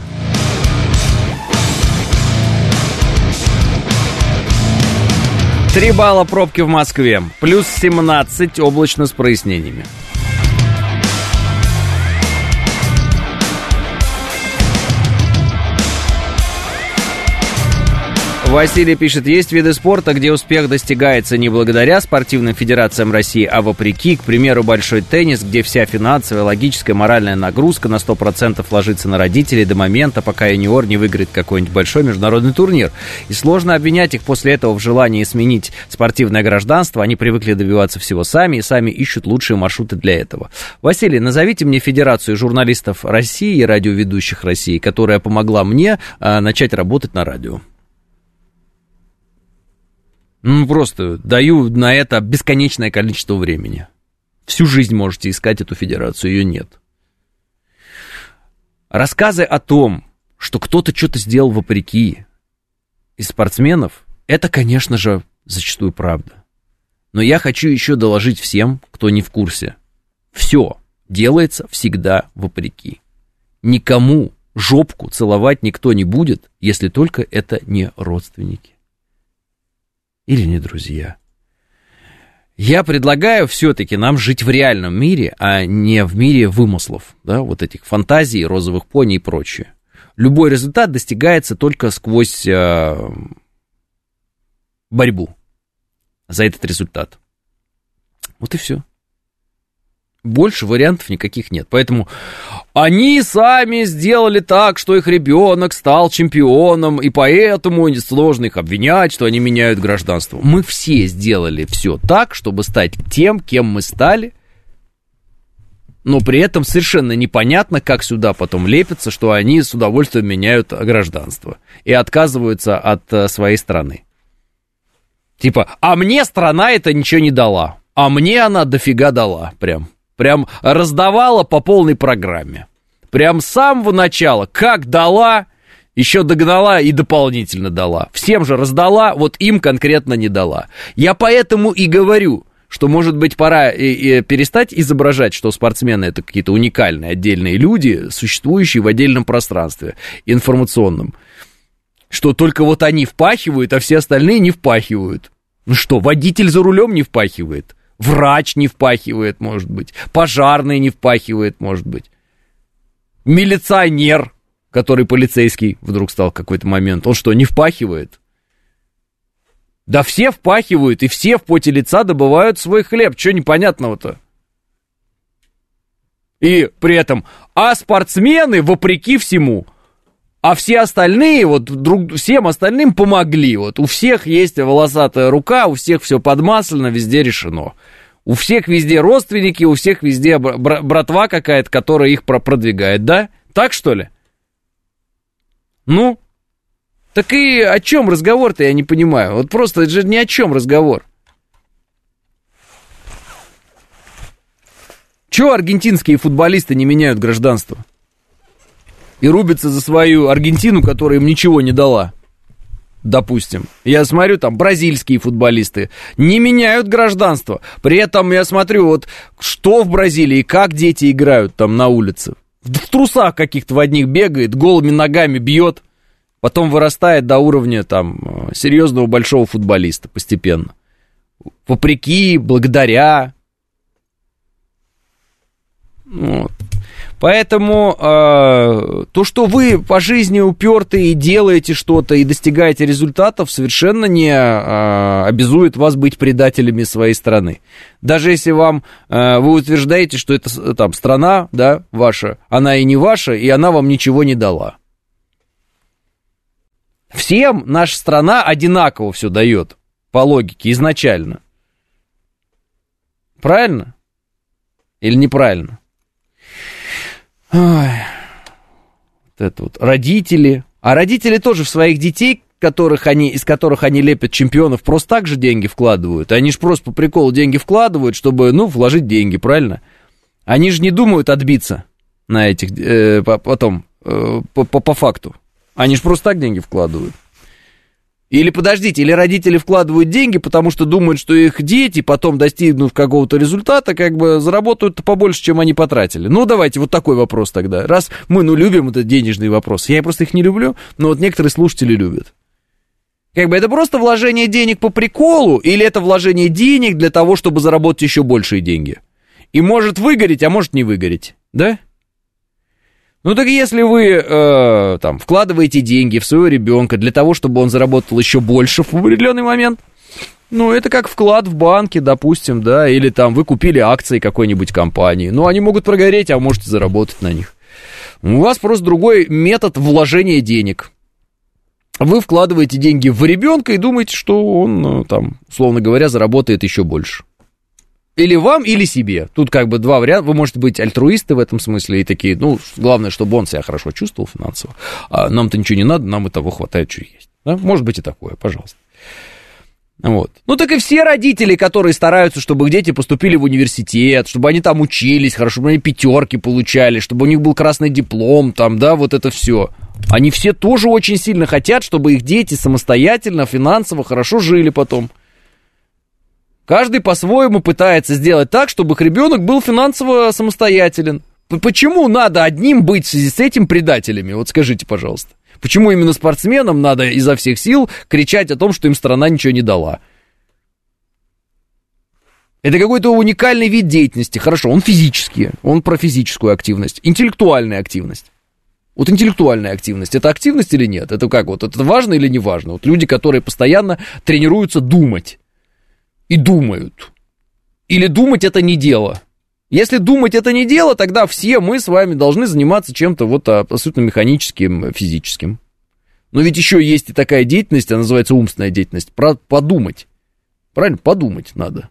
Три балла пробки в Москве, плюс 17 облачно с прояснениями. Василий пишет, есть виды спорта, где успех достигается не благодаря спортивным федерациям России, а вопреки, к примеру, большой теннис, где вся финансовая, логическая, моральная нагрузка на 100% ложится на родителей до момента, пока юниор не выиграет какой-нибудь большой международный турнир. И сложно обвинять их после этого в желании сменить спортивное гражданство. Они привыкли добиваться всего сами и сами ищут лучшие маршруты для этого. Василий, назовите мне Федерацию журналистов России и радиоведущих России, которая помогла мне а, начать работать на радио. Ну, просто даю на это бесконечное количество времени. Всю жизнь можете искать эту федерацию, ее нет. Рассказы о том, что кто-то что-то сделал вопреки из спортсменов, это, конечно же, зачастую правда. Но я хочу еще доложить всем, кто не в курсе. Все делается всегда вопреки. Никому жопку целовать никто не будет, если только это не родственники или не друзья. Я предлагаю все-таки нам жить в реальном мире, а не в мире вымыслов, да, вот этих фантазий, розовых пони и прочее. Любой результат достигается только сквозь э, борьбу за этот результат. Вот и все. Больше вариантов никаких нет. Поэтому они сами сделали так, что их ребенок стал чемпионом, и поэтому сложно их обвинять, что они меняют гражданство. Мы все сделали все так, чтобы стать тем, кем мы стали, но при этом совершенно непонятно, как сюда потом лепится, что они с удовольствием меняют гражданство и отказываются от э, своей страны. Типа, а мне страна это ничего не дала, а мне она дофига дала прям. Прям раздавала по полной программе. Прям с самого начала, как дала, еще догнала и дополнительно дала. Всем же раздала, вот им конкретно не дала. Я поэтому и говорю, что, может быть, пора и, и перестать изображать, что спортсмены это какие-то уникальные отдельные люди, существующие в отдельном пространстве информационном. Что только вот они впахивают, а все остальные не впахивают. Ну что, водитель за рулем не впахивает? Врач не впахивает, может быть. Пожарный не впахивает, может быть. Милиционер, который полицейский вдруг стал какой-то момент, он что, не впахивает? Да все впахивают, и все в поте лица добывают свой хлеб. Что непонятного-то? И при этом, а спортсмены, вопреки всему, а все остальные, вот друг, всем остальным помогли. Вот у всех есть волосатая рука, у всех все подмаслено, везде решено. У всех везде родственники, у всех везде братва какая-то, которая их продвигает, да? Так что ли? Ну, так и о чем разговор-то, я не понимаю. Вот просто это же ни о чем разговор. Чего аргентинские футболисты не меняют гражданство? И рубятся за свою Аргентину, которая им ничего не дала. Допустим. Я смотрю, там бразильские футболисты не меняют гражданство. При этом я смотрю, вот что в Бразилии, как дети играют там на улице. В трусах каких-то в одних бегает, голыми ногами бьет, потом вырастает до уровня там серьезного большого футболиста постепенно. Вопреки, благодаря. Вот. Поэтому э, то, что вы по жизни уперты и делаете что-то и достигаете результатов, совершенно не э, обязует вас быть предателями своей страны. Даже если вам э, вы утверждаете, что это там страна, да, ваша, она и не ваша, и она вам ничего не дала. Всем наша страна одинаково все дает, по логике, изначально. Правильно? Или неправильно? Ой, вот это вот. Родители. А родители тоже в своих детей, которых они, из которых они лепят чемпионов, просто так же деньги вкладывают. Они же просто по приколу деньги вкладывают, чтобы, ну, вложить деньги, правильно? Они же не думают отбиться. на этих, э, потом, э, по, по, по факту. Они же просто так деньги вкладывают. Или подождите, или родители вкладывают деньги, потому что думают, что их дети потом достигнув какого-то результата, как бы заработают побольше, чем они потратили. Ну, давайте вот такой вопрос тогда. Раз мы, ну, любим этот денежный вопрос, я просто их не люблю, но вот некоторые слушатели любят. Как бы это просто вложение денег по приколу, или это вложение денег для того, чтобы заработать еще большие деньги? И может выгореть, а может не выгореть, да? Ну так если вы э, там вкладываете деньги в своего ребенка для того, чтобы он заработал еще больше в определенный момент, ну это как вклад в банке, допустим, да, или там вы купили акции какой-нибудь компании, ну они могут прогореть, а можете заработать на них. У вас просто другой метод вложения денег. Вы вкладываете деньги в ребенка и думаете, что он э, там, условно говоря, заработает еще больше. Или вам, или себе. Тут как бы два варианта. Вы можете быть альтруисты в этом смысле и такие, ну, главное, чтобы он себя хорошо чувствовал финансово. А нам-то ничего не надо, нам и того хватает, что есть. Да? Может быть и такое, пожалуйста. Вот. Ну, так и все родители, которые стараются, чтобы их дети поступили в университет, чтобы они там учились, хорошо, чтобы они пятерки получали, чтобы у них был красный диплом, там, да, вот это все. Они все тоже очень сильно хотят, чтобы их дети самостоятельно, финансово хорошо жили потом. Каждый по-своему пытается сделать так, чтобы их ребенок был финансово самостоятелен. Почему надо одним быть в связи с этим предателями? Вот скажите, пожалуйста. Почему именно спортсменам надо изо всех сил кричать о том, что им страна ничего не дала? Это какой-то уникальный вид деятельности. Хорошо, он физический, он про физическую активность. Интеллектуальная активность. Вот интеллектуальная активность, это активность или нет? Это как вот, это важно или не важно? Вот люди, которые постоянно тренируются думать и думают. Или думать это не дело. Если думать это не дело, тогда все мы с вами должны заниматься чем-то вот абсолютно механическим, физическим. Но ведь еще есть и такая деятельность, она называется умственная деятельность, про подумать. Правильно? Подумать надо.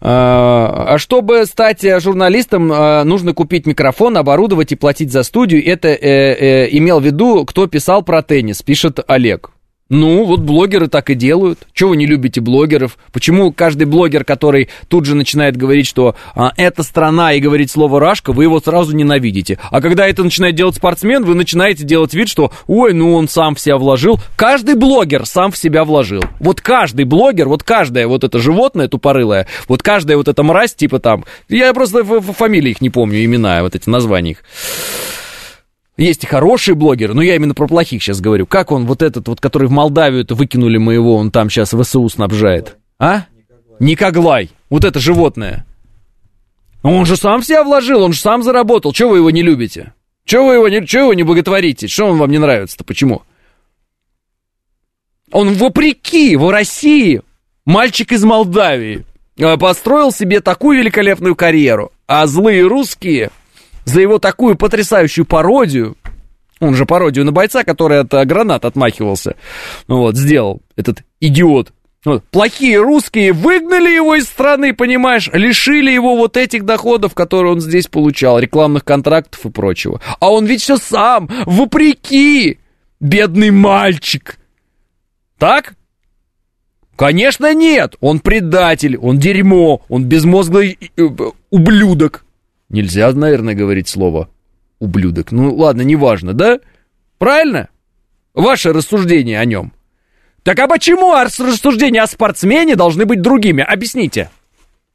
А, а чтобы стать журналистом, а, нужно купить микрофон, оборудовать и платить за студию. Это э, э, имел в виду, кто писал про теннис, пишет Олег. Ну, вот блогеры так и делают. Чего вы не любите блогеров? Почему каждый блогер, который тут же начинает говорить, что а, это страна и говорить слово «рашка», вы его сразу ненавидите. А когда это начинает делать спортсмен, вы начинаете делать вид, что «ой, ну он сам в себя вложил». Каждый блогер сам в себя вложил. Вот каждый блогер, вот каждое вот это животное тупорылое, вот каждая вот эта мразь, типа там, я просто фамилии их не помню, имена, вот эти названия их есть и хорошие блогеры, но я именно про плохих сейчас говорю. Как он, вот этот вот, который в Молдавию-то выкинули мы его, он там сейчас ВСУ снабжает? А? Никоглай. Вот это животное. Он же сам себя вложил, он же сам заработал. Чего вы его не любите? Чего вы его не, чего его не боготворите? Что он вам не нравится-то? Почему? Он вопреки, в России, мальчик из Молдавии, э, построил себе такую великолепную карьеру, а злые русские за его такую потрясающую пародию, он же пародию на бойца, который от гранат отмахивался, вот, сделал этот идиот. Вот. Плохие русские выгнали его из страны, понимаешь, лишили его вот этих доходов, которые он здесь получал, рекламных контрактов и прочего. А он ведь все сам, вопреки, бедный мальчик. Так? Конечно нет, он предатель, он дерьмо, он безмозглый э, ублюдок. Нельзя, наверное, говорить слово ублюдок. Ну ладно, неважно, да? Правильно? Ваше рассуждение о нем. Так а почему рассуждения о спортсмене должны быть другими? Объясните.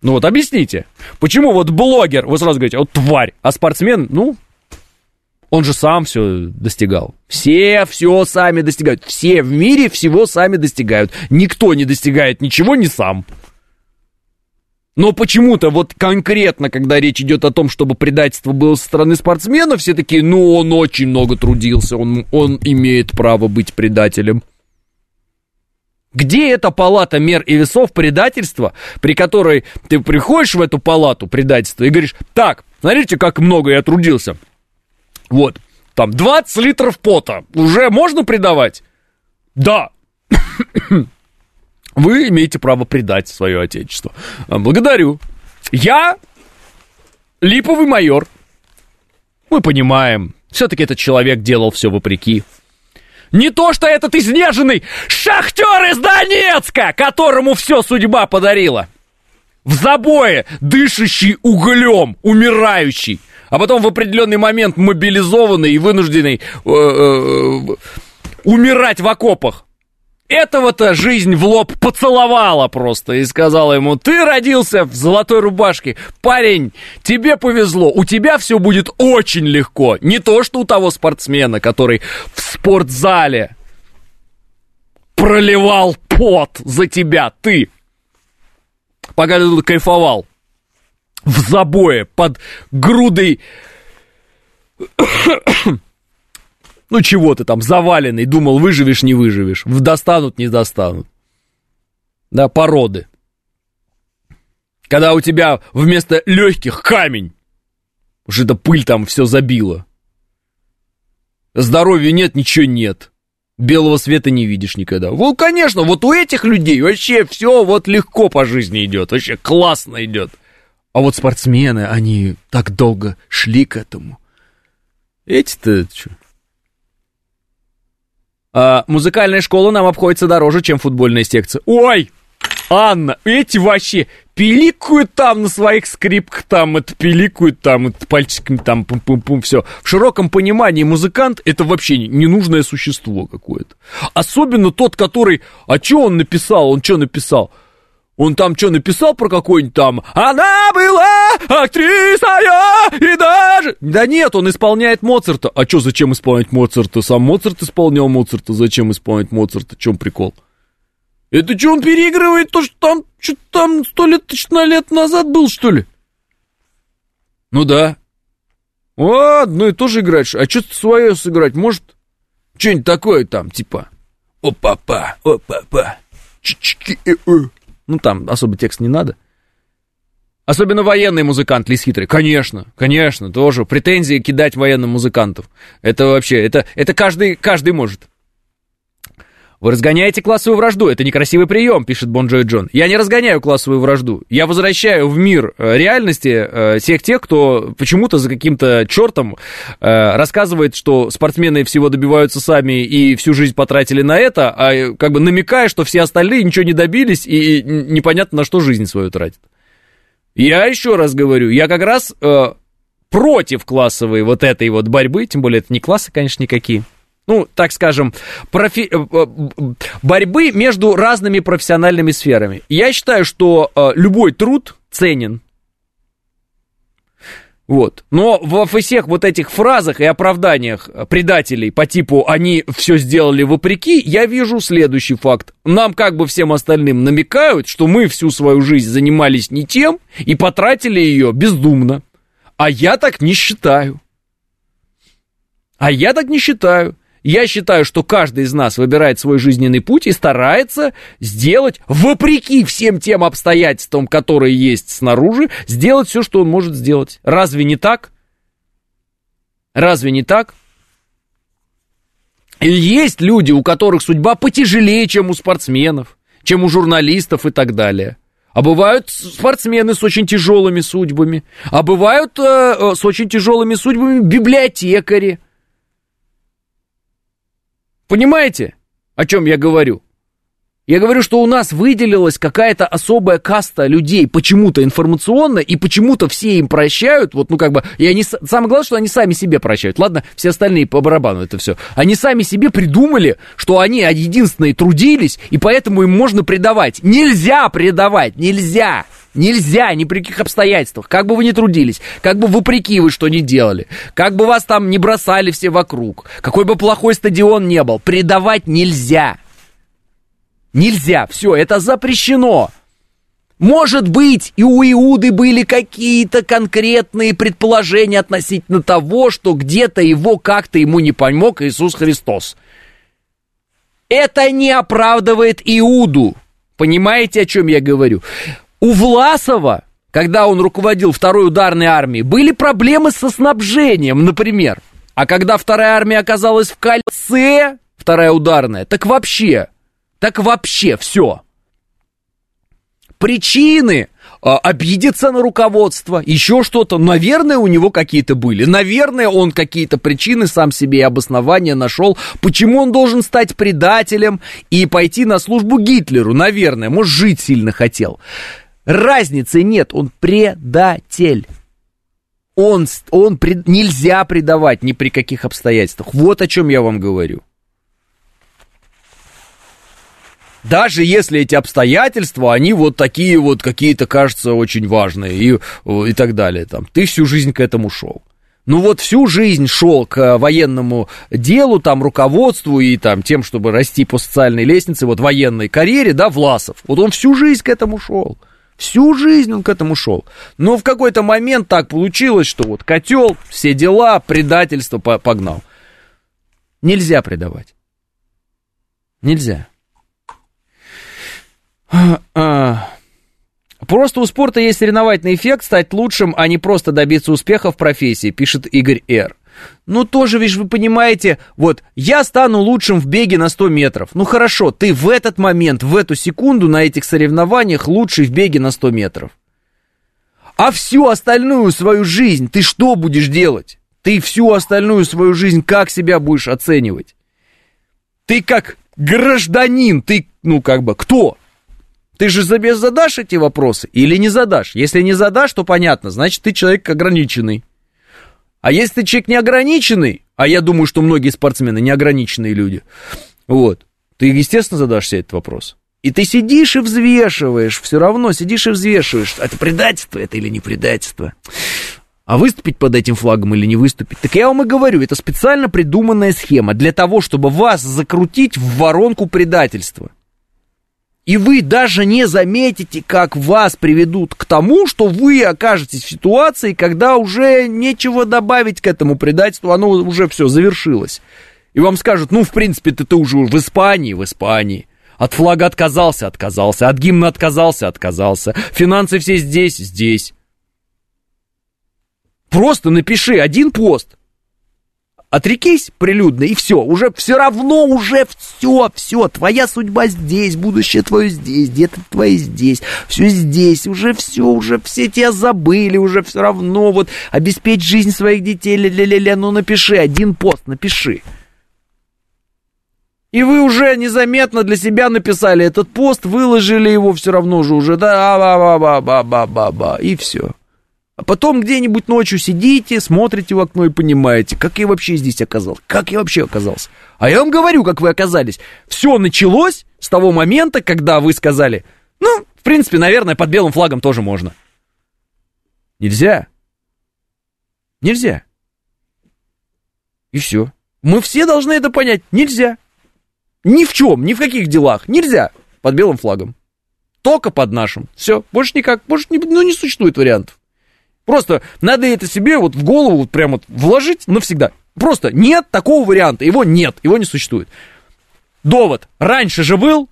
Ну вот объясните. Почему вот блогер, вы сразу говорите, вот тварь, а спортсмен, ну, он же сам все достигал. Все все сами достигают. Все в мире всего сами достигают. Никто не достигает ничего не сам. Но почему-то вот конкретно, когда речь идет о том, чтобы предательство было со стороны спортсмена, все такие, ну, он очень много трудился, он, он имеет право быть предателем. Где эта палата мер и весов предательства, при которой ты приходишь в эту палату предательства и говоришь, так, смотрите, как много я трудился. Вот, там 20 литров пота, уже можно предавать? Да. Вы имеете право предать свое отечество. А, благодарю. Я липовый майор. Мы понимаем, все-таки этот человек делал все вопреки. Не то, что этот изнеженный шахтер из Донецка, которому все судьба подарила. в забое, дышащий углем, умирающий, а потом в определенный момент мобилизованный и вынужденный э, э, умирать в окопах. Этого-то жизнь в лоб поцеловала просто и сказала ему, ты родился в золотой рубашке, парень, тебе повезло, у тебя все будет очень легко. Не то, что у того спортсмена, который в спортзале проливал пот за тебя, ты, пока ты тут кайфовал в забое под грудой ну, чего ты там, заваленный, думал, выживешь, не выживешь. Достанут, не достанут. Да, породы. Когда у тебя вместо легких камень. Уже эта пыль там все забила. Здоровья нет, ничего нет. Белого света не видишь никогда. Вот, конечно, вот у этих людей вообще все вот легко по жизни идет. Вообще классно идет. А вот спортсмены, они так долго шли к этому. Эти-то что? А, музыкальная школа нам обходится дороже, чем футбольная секция. Ой, Анна, эти вообще пиликают там на своих скрипках, там это пиликают, там это пальчиками, там пум-пум-пум, все. В широком понимании музыкант это вообще ненужное существо какое-то. Особенно тот, который, а что он написал, он что написал? Он там что, написал про какой-нибудь там «Она была актриса я и даже...» Да нет, он исполняет Моцарта. А что, зачем исполнять Моцарта? Сам Моцарт исполнял Моцарта. Зачем исполнять Моцарта? В чем прикол? Это что, он переигрывает то, что там, что там сто лет, тысячно лет назад был, что ли? Ну да. О, ну и тоже играешь. А что-то свое сыграть может? Что-нибудь такое там, типа... О-папа, о-папа, чички-э-э. Ну, там особо текст не надо. Особенно военный музыкант Лис Хитрый. Конечно, конечно, тоже. Претензии кидать военным музыкантов. Это вообще, это, это каждый, каждый может. Вы разгоняете классовую вражду, это некрасивый прием, пишет Бон Джой Джон. Я не разгоняю классовую вражду, я возвращаю в мир э, реальности э, всех тех, кто почему-то за каким-то чертом э, рассказывает, что спортсмены всего добиваются сами и всю жизнь потратили на это, а как бы намекая, что все остальные ничего не добились и непонятно на что жизнь свою тратят. Я еще раз говорю, я как раз против классовой вот этой вот борьбы, тем более это не классы, конечно, никакие ну, так скажем, профи... Э, э, борьбы между разными профессиональными сферами. Я считаю, что э, любой труд ценен. Вот. Но во всех вот этих фразах и оправданиях предателей по типу «они все сделали вопреки», я вижу следующий факт. Нам, как бы всем остальным, намекают, что мы всю свою жизнь занимались не тем и потратили ее бездумно. А я так не считаю. А я так не считаю. Я считаю, что каждый из нас выбирает свой жизненный путь и старается сделать, вопреки всем тем обстоятельствам, которые есть снаружи, сделать все, что он может сделать. Разве не так? Разве не так? И есть люди, у которых судьба потяжелее, чем у спортсменов, чем у журналистов и так далее. А бывают спортсмены с очень тяжелыми судьбами, а бывают э, э с очень тяжелыми судьбами библиотекари – Понимаете, о чем я говорю? Я говорю, что у нас выделилась какая-то особая каста людей, почему-то информационно, и почему-то все им прощают, вот, ну, как бы, и они, самое главное, что они сами себе прощают, ладно, все остальные по барабану это все. Они сами себе придумали, что они единственные трудились, и поэтому им можно предавать. Нельзя предавать, нельзя! Нельзя ни при каких обстоятельствах, как бы вы ни трудились, как бы вопреки вы что ни делали, как бы вас там не бросали все вокруг, какой бы плохой стадион не был, предавать нельзя. Нельзя, все, это запрещено. Может быть, и у Иуды были какие-то конкретные предположения относительно того, что где-то его как-то ему не помог Иисус Христос. Это не оправдывает Иуду. Понимаете, о чем я говорю? У Власова, когда он руководил второй ударной армией, были проблемы со снабжением, например. А когда вторая армия оказалась в кольце, вторая ударная, так вообще, так вообще все. Причины а, обидеться на руководство, еще что-то. Наверное, у него какие-то были. Наверное, он какие-то причины сам себе и обоснования нашел, почему он должен стать предателем и пойти на службу Гитлеру. Наверное, может, жить сильно хотел. Разницы нет, он предатель. Он, он пред, нельзя предавать ни при каких обстоятельствах. Вот о чем я вам говорю. Даже если эти обстоятельства, они вот такие вот какие-то, кажутся, очень важные и, и так далее. Там, ты всю жизнь к этому шел. Ну вот всю жизнь шел к военному делу, там, руководству и там тем, чтобы расти по социальной лестнице, вот военной карьере, да, Власов. Вот он всю жизнь к этому шел. Всю жизнь он к этому шел. Но в какой-то момент так получилось, что вот котел, все дела, предательство погнал. Нельзя предавать. Нельзя. А, просто у спорта есть соревновательный эффект стать лучшим, а не просто добиться успеха в профессии, пишет Игорь Р. Ну, тоже, ведь вы понимаете, вот, я стану лучшим в беге на 100 метров. Ну, хорошо, ты в этот момент, в эту секунду на этих соревнованиях лучший в беге на 100 метров. А всю остальную свою жизнь ты что будешь делать? Ты всю остальную свою жизнь как себя будешь оценивать? Ты как гражданин, ты, ну, как бы, кто? Ты же себе задашь эти вопросы или не задашь? Если не задашь, то понятно, значит, ты человек ограниченный. А если ты человек неограниченный, а я думаю, что многие спортсмены неограниченные люди, вот, ты, естественно, задашься этот вопрос. И ты сидишь и взвешиваешь, все равно сидишь и взвешиваешь, это предательство это или не предательство. А выступить под этим флагом или не выступить? Так я вам и говорю, это специально придуманная схема для того, чтобы вас закрутить в воронку предательства. И вы даже не заметите, как вас приведут к тому, что вы окажетесь в ситуации, когда уже нечего добавить к этому предательству, оно уже все завершилось. И вам скажут, ну, в принципе, ты, ты уже в Испании, в Испании. От флага отказался, отказался. От гимна отказался, отказался. Финансы все здесь, здесь. Просто напиши один пост. Отрекись прилюдно, и все, уже все равно, уже все, все, твоя судьба здесь, будущее твое здесь, дети твои здесь, все здесь, уже все, уже все тебя забыли, уже все равно, вот, обеспечь жизнь своих детей, ля-ля-ля, ну напиши, один пост, напиши. И вы уже незаметно для себя написали этот пост, выложили его все равно же уже, да, ба-ба-ба-ба-ба-ба, и все. А потом где-нибудь ночью сидите, смотрите в окно и понимаете, как я вообще здесь оказался, как я вообще оказался. А я вам говорю, как вы оказались. Все началось с того момента, когда вы сказали, ну, в принципе, наверное, под белым флагом тоже можно. Нельзя. Нельзя. И все. Мы все должны это понять. Нельзя. Ни в чем, ни в каких делах. Нельзя под белым флагом. Только под нашим. Все. Больше никак. Больше не, ну, не существует вариантов. Просто надо это себе вот в голову вот прям вот вложить навсегда. Просто нет такого варианта, его нет, его не существует. Довод. Раньше же был.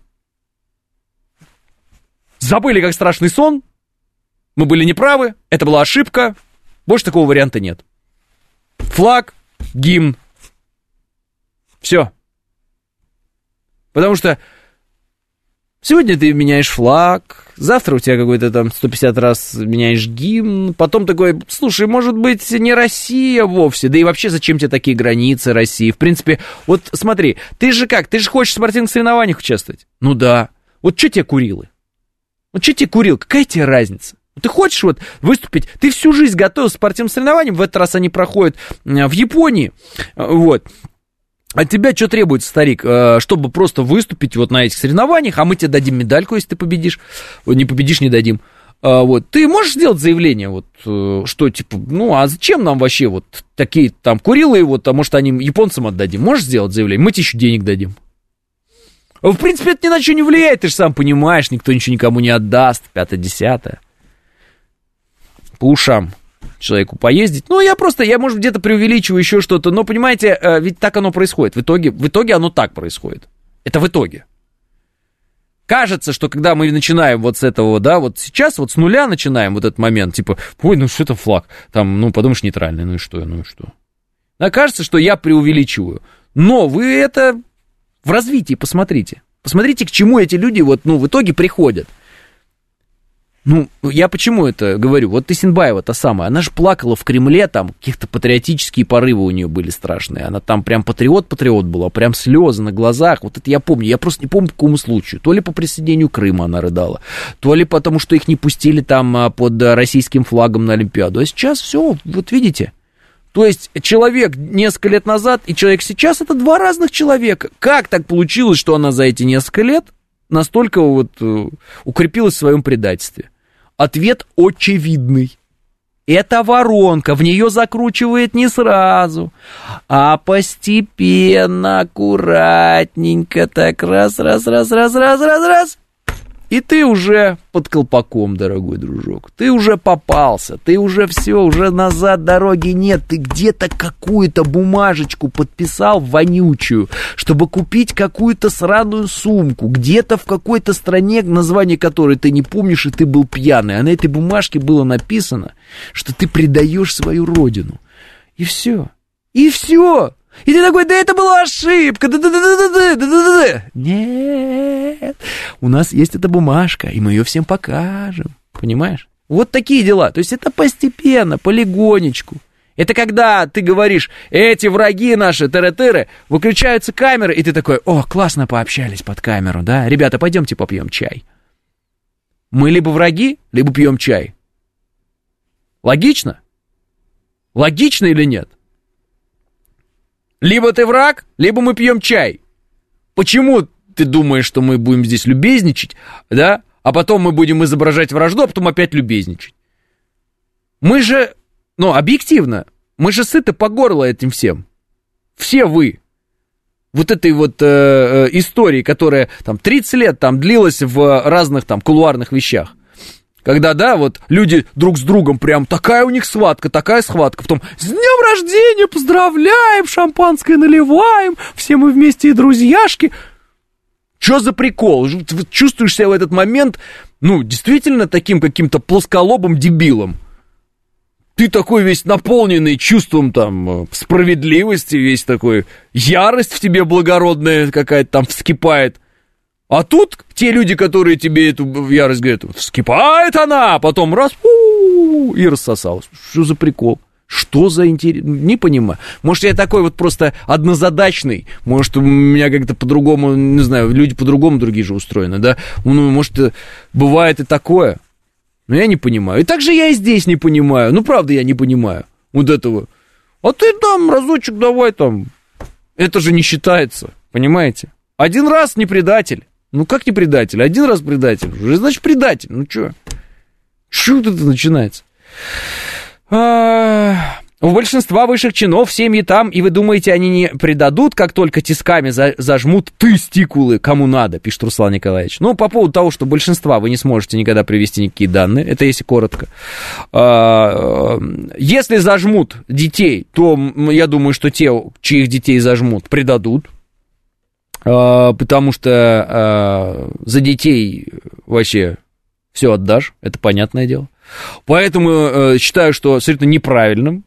Забыли, как страшный сон. Мы были неправы, это была ошибка. Больше такого варианта нет. Флаг, гимн. Все. Потому что Сегодня ты меняешь флаг, завтра у тебя какой-то там 150 раз меняешь гимн, потом такой, слушай, может быть, не Россия вовсе, да и вообще зачем тебе такие границы России? В принципе, вот смотри, ты же как, ты же хочешь в спортивных соревнованиях участвовать? Ну да. Вот что тебе курилы? Вот что тебе курил? Какая тебе разница? Ты хочешь вот выступить, ты всю жизнь готовился к спортивным соревнованиям, в этот раз они проходят в Японии, вот, от тебя что требуется, старик, э, чтобы просто выступить вот на этих соревнованиях, а мы тебе дадим медальку, если ты победишь, не победишь, не дадим. А, вот, ты можешь сделать заявление, вот, э, что, типа, ну, а зачем нам вообще вот такие там курилы, вот, а может, они японцам отдадим? Можешь сделать заявление? Мы тебе еще денег дадим. В принципе, это ни на что не влияет, ты же сам понимаешь, никто ничего никому не отдаст, пятое-десятое. По ушам человеку поездить. Ну, я просто, я, может, где-то преувеличиваю еще что-то, но, понимаете, э, ведь так оно происходит. В итоге, в итоге оно так происходит. Это в итоге. Кажется, что когда мы начинаем вот с этого, да, вот сейчас вот с нуля начинаем вот этот момент, типа, ой, ну что это флаг, там, ну, подумаешь, нейтральный, ну и что, ну и что. Да, кажется, что я преувеличиваю. Но вы это в развитии посмотрите. Посмотрите, к чему эти люди вот, ну, в итоге приходят. Ну, я почему это говорю? Вот Тысенбаева та самая, она же плакала в Кремле, там каких-то патриотические порывы у нее были страшные. Она там прям патриот-патриот была, прям слезы на глазах. Вот это я помню. Я просто не помню по какому случаю. То ли по присоединению Крыма она рыдала, то ли потому, что их не пустили там а, под российским флагом на Олимпиаду. А сейчас все, вот видите, то есть человек несколько лет назад и человек сейчас это два разных человека. Как так получилось, что она за эти несколько лет настолько вот э, укрепилась в своем предательстве? Ответ очевидный. Это воронка, в нее закручивает не сразу, а постепенно, аккуратненько, так раз, раз, раз, раз, раз, раз, раз, и ты уже под колпаком, дорогой дружок. Ты уже попался, ты уже все, уже назад дороги нет. Ты где-то какую-то бумажечку подписал вонючую, чтобы купить какую-то сраную сумку. Где-то в какой-то стране, название которой ты не помнишь, и ты был пьяный. А на этой бумажке было написано, что ты предаешь свою родину. И все. И все. И ты такой, да это была ошибка, да да да да да да да да да Нет, у нас есть эта бумажка, и мы ее всем покажем, понимаешь? Вот такие дела, то есть это постепенно, полигонечку. Это когда ты говоришь, эти враги наши, тыры-тыры, выключаются камеры, и ты такой, о, классно пообщались под камеру, да? Ребята, пойдемте попьем чай. Мы либо враги, либо пьем чай. Логично? Логично или нет? Либо ты враг, либо мы пьем чай. Почему ты думаешь, что мы будем здесь любезничать, да? А потом мы будем изображать вражду, а потом опять любезничать. Мы же, ну, объективно, мы же сыты по горло этим всем. Все вы. Вот этой вот э, э истории, которая там 30 лет там длилась в разных там кулуарных вещах. Когда, да, вот люди друг с другом прям такая у них схватка, такая схватка. Потом с днем рождения поздравляем, шампанское наливаем, все мы вместе и друзьяшки. Что за прикол? Чувствуешь себя в этот момент, ну, действительно таким каким-то плосколобым дебилом. Ты такой весь наполненный чувством там справедливости, весь такой ярость в тебе благородная какая-то там вскипает – а тут те люди, которые тебе эту ярость говорят, вскипает она, а потом раз, и рассосалась. Что за прикол? Что за интерес? Не понимаю. Может, я такой вот просто однозадачный. Может, у меня как-то по-другому, не знаю, люди по-другому другие же устроены, да? Ну, может, бывает и такое. Но я не понимаю. И так же я и здесь не понимаю. Ну, правда, я не понимаю вот этого. А ты там разочек давай там. Это же не считается, понимаете? Один раз не предатель. Ну как не предатель? Один раз предатель. Уже значит предатель. Ну что? Что вот это начинается? А, у большинства высших чинов семьи там, и вы думаете, они не предадут, как только тисками за, зажмут тестикулы, кому надо, пишет Руслан Николаевич. Ну, по поводу того, что большинства вы не сможете никогда привести никакие данные, это если коротко. А, если зажмут детей, то я думаю, что те, чьих детей зажмут, предадут, потому что а, за детей вообще все отдашь, это понятное дело. Поэтому э, считаю, что абсолютно неправильным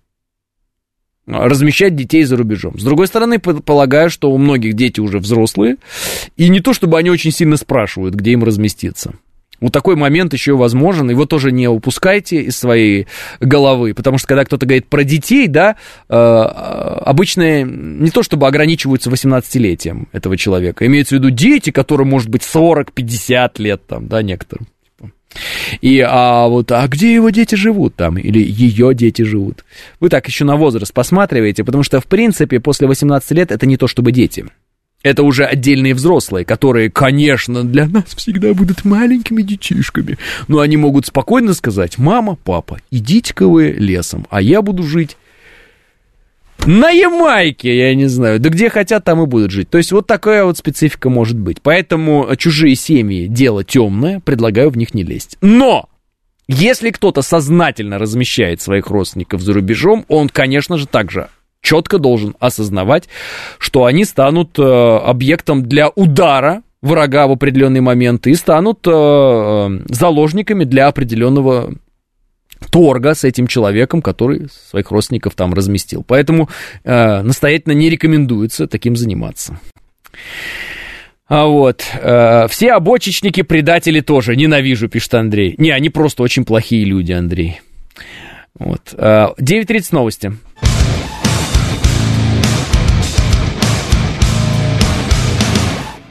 размещать детей за рубежом. С другой стороны, полагаю, что у многих дети уже взрослые, и не то, чтобы они очень сильно спрашивают, где им разместиться. Вот такой момент еще возможен, его тоже не упускайте из своей головы, потому что когда кто-то говорит про детей, да, э, обычно не то чтобы ограничиваются 18-летием этого человека, имеется в виду дети, которым может быть 40-50 лет, там, да, некоторым. Типа. И а вот, а где его дети живут там, или ее дети живут? Вы так еще на возраст посматриваете, потому что, в принципе, после 18 лет это не то чтобы дети. Это уже отдельные взрослые, которые, конечно, для нас всегда будут маленькими детишками. Но они могут спокойно сказать, мама, папа, идите-ка вы лесом, а я буду жить на Ямайке, я не знаю. Да где хотят, там и будут жить. То есть вот такая вот специфика может быть. Поэтому чужие семьи дело темное, предлагаю в них не лезть. Но! Если кто-то сознательно размещает своих родственников за рубежом, он, конечно же, также четко должен осознавать, что они станут э, объектом для удара врага в определенный момент и станут э, э, заложниками для определенного торга с этим человеком, который своих родственников там разместил. Поэтому настоятельно не рекомендуется таким заниматься. А вот, э, все обочечники предатели тоже, ненавижу, пишет Андрей. Не, они просто очень плохие люди, Андрей. Вот. Э, 9.30 новости.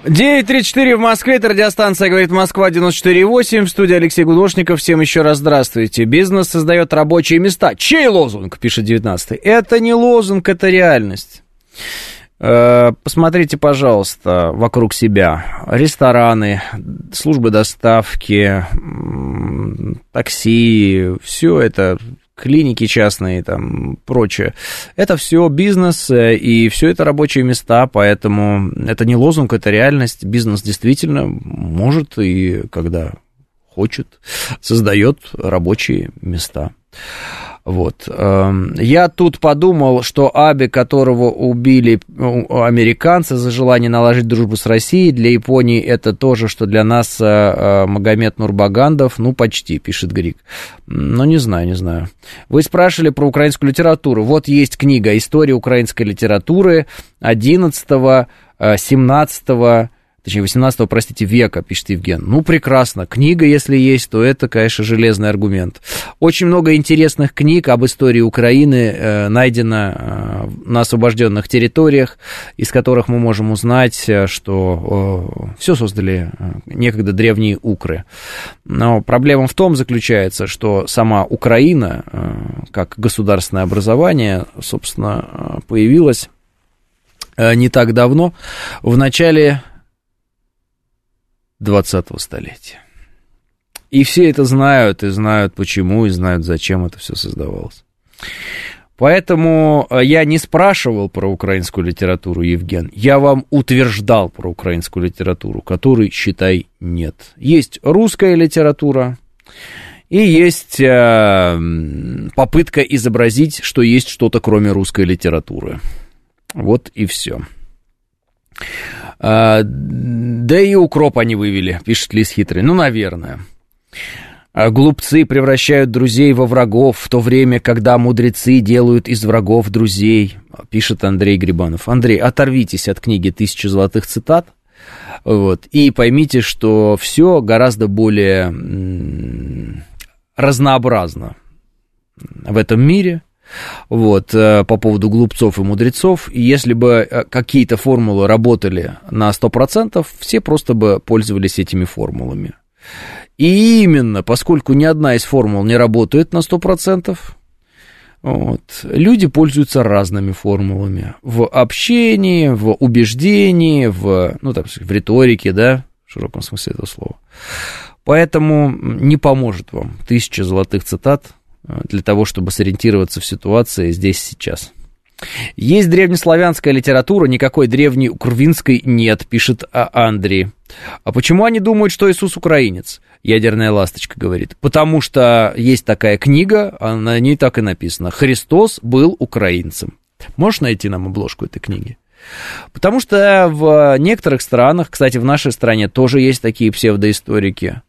Девять тридцать четыре в Москве, это радиостанция «Говорит Москва» 94,8, в студии Алексей Гудошников, всем еще раз здравствуйте. Бизнес создает рабочие места. Чей лозунг, пишет 19 Это не лозунг, это реальность. Э, посмотрите, пожалуйста, вокруг себя. Рестораны, службы доставки, такси, все это клиники частные, там, прочее. Это все бизнес, э, и все это рабочие места, поэтому это не лозунг, это реальность. Бизнес действительно может и когда хочет, создает рабочие места. Вот. Эм, я тут подумал, что Аби, которого убили американцы за желание наложить дружбу с Россией, для Японии это тоже, что для нас э, э, Магомед Нурбагандов, ну, почти, пишет Грик. Ну, не знаю, не знаю. Вы спрашивали про украинскую литературу. Вот есть книга «История украинской литературы» 11 17 точнее, 18 простите, века, пишет Евген. Ну, прекрасно. Книга, если есть, то это, конечно, железный аргумент. Очень много интересных книг об истории Украины э, найдено э, на освобожденных территориях, из которых мы можем узнать, э, что э, все создали э, некогда древние укры. Но проблема в том заключается, что сама Украина, э, как государственное образование, собственно, э, появилась не так давно, в начале 20-го столетия. И все это знают, и знают почему, и знают, зачем это все создавалось. Поэтому э, я не спрашивал про украинскую литературу, Евген. Я вам утверждал про украинскую литературу, которой, считай, нет. Есть русская литература, и есть э, попытка изобразить, что есть что-то кроме русской литературы. Вот и все. А, да и укроп они вывели, пишет Лис Хитрый. Ну, наверное. А глупцы превращают друзей во врагов, в то время, когда мудрецы делают из врагов друзей, пишет Андрей Грибанов. Андрей, оторвитесь от книги «Тысяча золотых цитат», вот, и поймите, что все гораздо более разнообразно в этом мире – вот, э, по поводу глупцов и мудрецов. И если бы э, какие-то формулы работали на 100%, все просто бы пользовались этими формулами. И именно, поскольку ни одна из формул не работает на 100%, вот, люди пользуются разными формулами в общении, в убеждении, в, ну, там, в риторике, да, в широком смысле этого слова. Поэтому не поможет вам тысяча золотых цитат – для того, чтобы сориентироваться в ситуации здесь сейчас. Есть древнеславянская литература, никакой древней украинской нет, пишет Андрей. А почему они думают, что Иисус украинец? Ядерная ласточка говорит. Потому что есть такая книга, а на ней так и написано. Христос был украинцем. Можешь найти нам обложку этой книги? Потому что в некоторых странах, кстати, в нашей стране тоже есть такие псевдоисторики,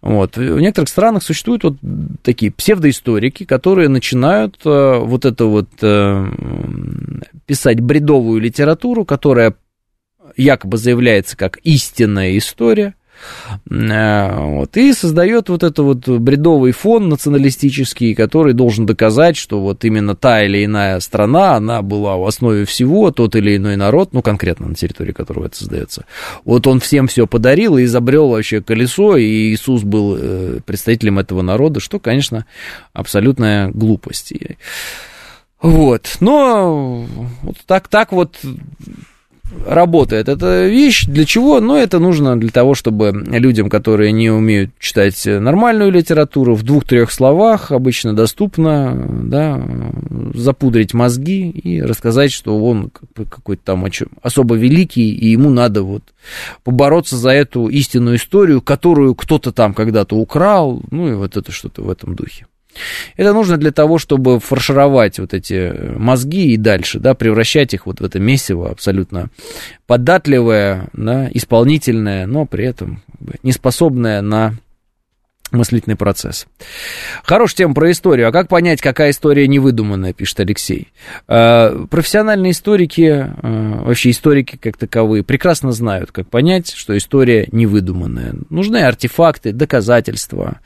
вот. В некоторых странах существуют вот такие псевдоисторики, которые начинают э, вот это вот э, писать бредовую литературу, которая якобы заявляется как истинная история, вот, и создает вот этот вот бредовый фон националистический, который должен доказать, что вот именно та или иная страна, она была в основе всего, тот или иной народ, ну, конкретно на территории которого это создается. Вот он всем все подарил и изобрел вообще колесо, и Иисус был э, представителем этого народа, что, конечно, абсолютная глупость. Вот, но вот так, так вот работает эта вещь. Для чего? Ну, это нужно для того, чтобы людям, которые не умеют читать нормальную литературу, в двух-трех словах обычно доступно, да, запудрить мозги и рассказать, что он какой-то там особо великий, и ему надо вот побороться за эту истинную историю, которую кто-то там когда-то украл, ну, и вот это что-то в этом духе. Это нужно для того, чтобы фаршировать вот эти мозги и дальше, да, превращать их вот в это месиво абсолютно податливое, да, исполнительное, но при этом не способное на мыслительный процесс. Хорошая тема про историю. А как понять, какая история невыдуманная, пишет Алексей. Э, профессиональные историки, э, вообще историки как таковые, прекрасно знают, как понять, что история невыдуманная. Нужны артефакты, доказательства.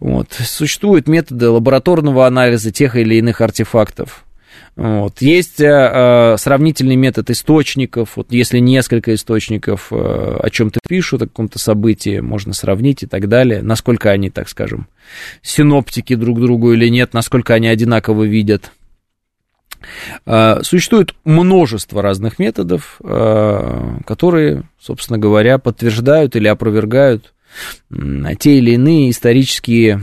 Вот. Существуют методы лабораторного анализа тех или иных артефактов. Вот. Есть э, э, сравнительный метод источников. Вот если несколько источников э, о чем-то пишут, о каком-то событии, можно сравнить и так далее. Насколько они, так скажем, синоптики друг другу или нет, насколько они одинаково видят. Э, существует множество разных методов, э, которые, собственно говоря, подтверждают или опровергают те или иные исторические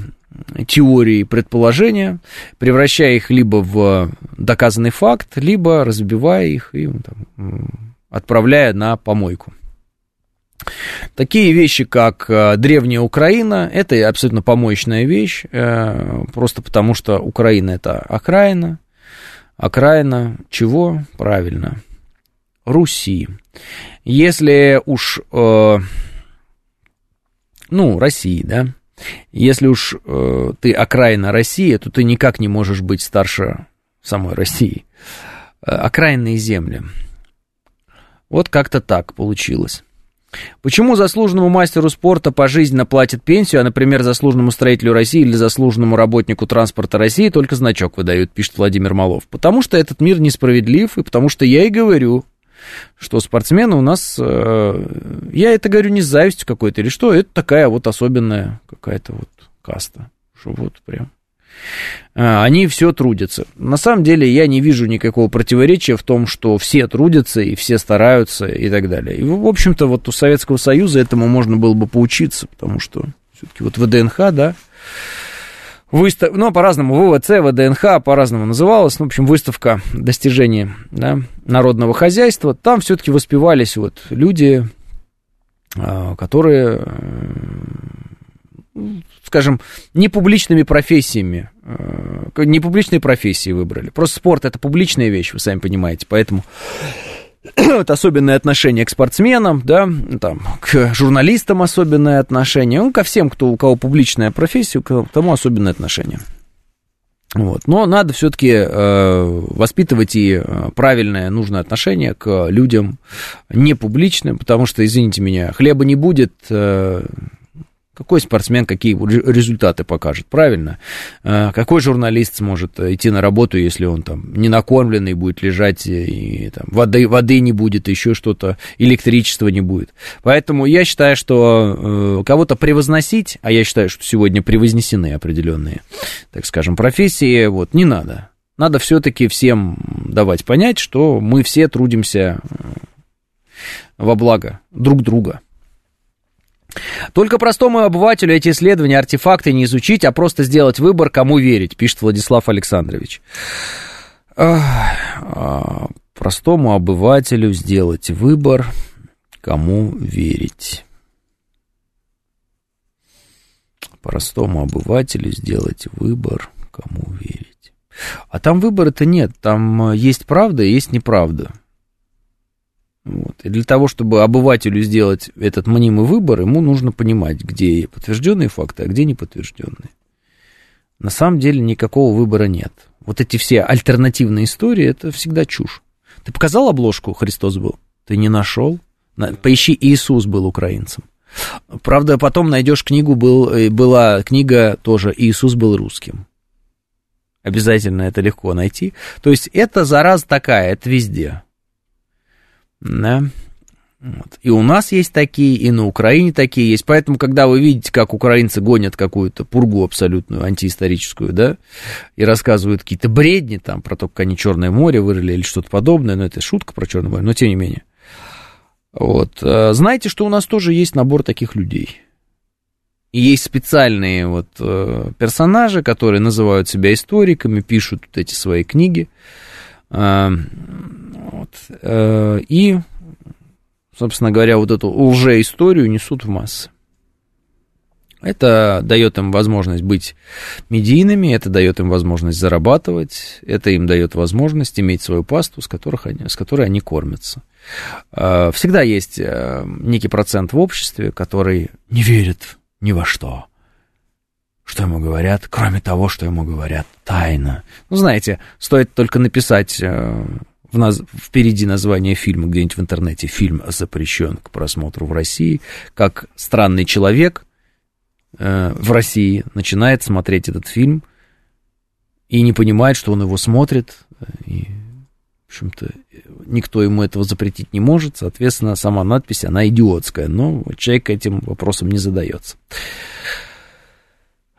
теории предположения, превращая их либо в доказанный факт, либо разбивая их и там, отправляя на помойку. Такие вещи, как э, древняя Украина, это абсолютно помоечная вещь, э, просто потому что Украина это окраина. Окраина чего? Правильно. Руси. Если уж, э, ну, России, да, если уж э, ты окраина России, то ты никак не можешь быть старше самой России. Э, окраинные земли. Вот как-то так получилось. Почему заслуженному мастеру спорта пожизненно платят пенсию, а, например, заслуженному строителю России или заслуженному работнику транспорта России только значок выдают, пишет Владимир Малов? Потому что этот мир несправедлив, и потому что я и говорю, что спортсмены у нас, э, я это говорю не с завистью какой-то или что, это такая вот особенная какая-то вот каста, что вот прям а, они все трудятся. На самом деле я не вижу никакого противоречия в том, что все трудятся и все стараются и так далее. И, в общем-то, вот у Советского Союза этому можно было бы поучиться, потому что все-таки вот ВДНХ, да, выстав... ну, по-разному, ВВЦ, ВДНХ, по-разному называлась, ну, в общем, выставка достижений да, народного хозяйства, там все-таки воспевались вот люди, а, которые, скажем, не публичными профессиями, а, не публичные профессии выбрали. Просто спорт это публичная вещь, вы сами понимаете, поэтому вот особенное отношение к спортсменам, да, там, к журналистам особенное отношение, ну, ко всем, кто, у кого публичная профессия, к тому особенное отношение. Вот. Но надо все-таки э, воспитывать и э, правильное, нужное отношение к людям не публичным, потому что, извините меня, хлеба не будет, э, какой спортсмен какие результаты покажет, правильно? А, какой журналист сможет идти на работу, если он там не накормленный будет лежать, и там, воды, воды не будет, еще что-то, электричества не будет. Поэтому я считаю, что э, кого-то превозносить, а я считаю, что сегодня превознесены определенные, так скажем, профессии, вот, не надо. Надо все-таки всем давать понять, что мы все трудимся э, во благо друг друга. Только простому обывателю эти исследования, артефакты не изучить, а просто сделать выбор, кому верить, пишет Владислав Александрович. А, простому обывателю сделать выбор, кому верить. Простому обывателю сделать выбор, кому верить. А там выбора-то нет, там есть правда есть неправда. Вот. И для того, чтобы обывателю сделать этот мнимый выбор, ему нужно понимать, где подтвержденные факты, а где неподтвержденные. На самом деле никакого выбора нет. Вот эти все альтернативные истории, это всегда чушь. Ты показал обложку «Христос был»? Ты не нашел? Поищи «Иисус был украинцем». Правда, потом найдешь книгу, был, э, была книга тоже «Иисус был русским». Обязательно это легко найти. То есть это зараза такая, это везде. Да. Вот. И у нас есть такие, и на Украине такие есть. Поэтому, когда вы видите, как украинцы гонят какую-то пургу абсолютную, антиисторическую, да, и рассказывают какие-то бредни там про то, как они Черное море вырыли или что-то подобное, но это шутка про Черное море, но тем не менее. Вот. Э, знаете, что у нас тоже есть набор таких людей. И есть специальные вот э, персонажи, которые называют себя историками, пишут вот эти свои книги. Э, вот. Э, и, собственно говоря, вот эту лже-историю несут в массы. Это дает им возможность быть медийными, это дает им возможность зарабатывать, это им дает возможность иметь свою пасту, с, которых они, с которой они кормятся. Э, всегда есть э, некий процент в обществе, который не верит ни во что. Что ему говорят, кроме того, что ему говорят тайно. Ну, знаете, стоит только написать э, в наз... впереди название фильма где-нибудь в интернете. Фильм запрещен к просмотру в России, как странный человек э, в России начинает смотреть этот фильм и не понимает, что он его смотрит, и, в общем-то, никто ему этого запретить не может, соответственно, сама надпись, она идиотская, но человек этим вопросом не задается.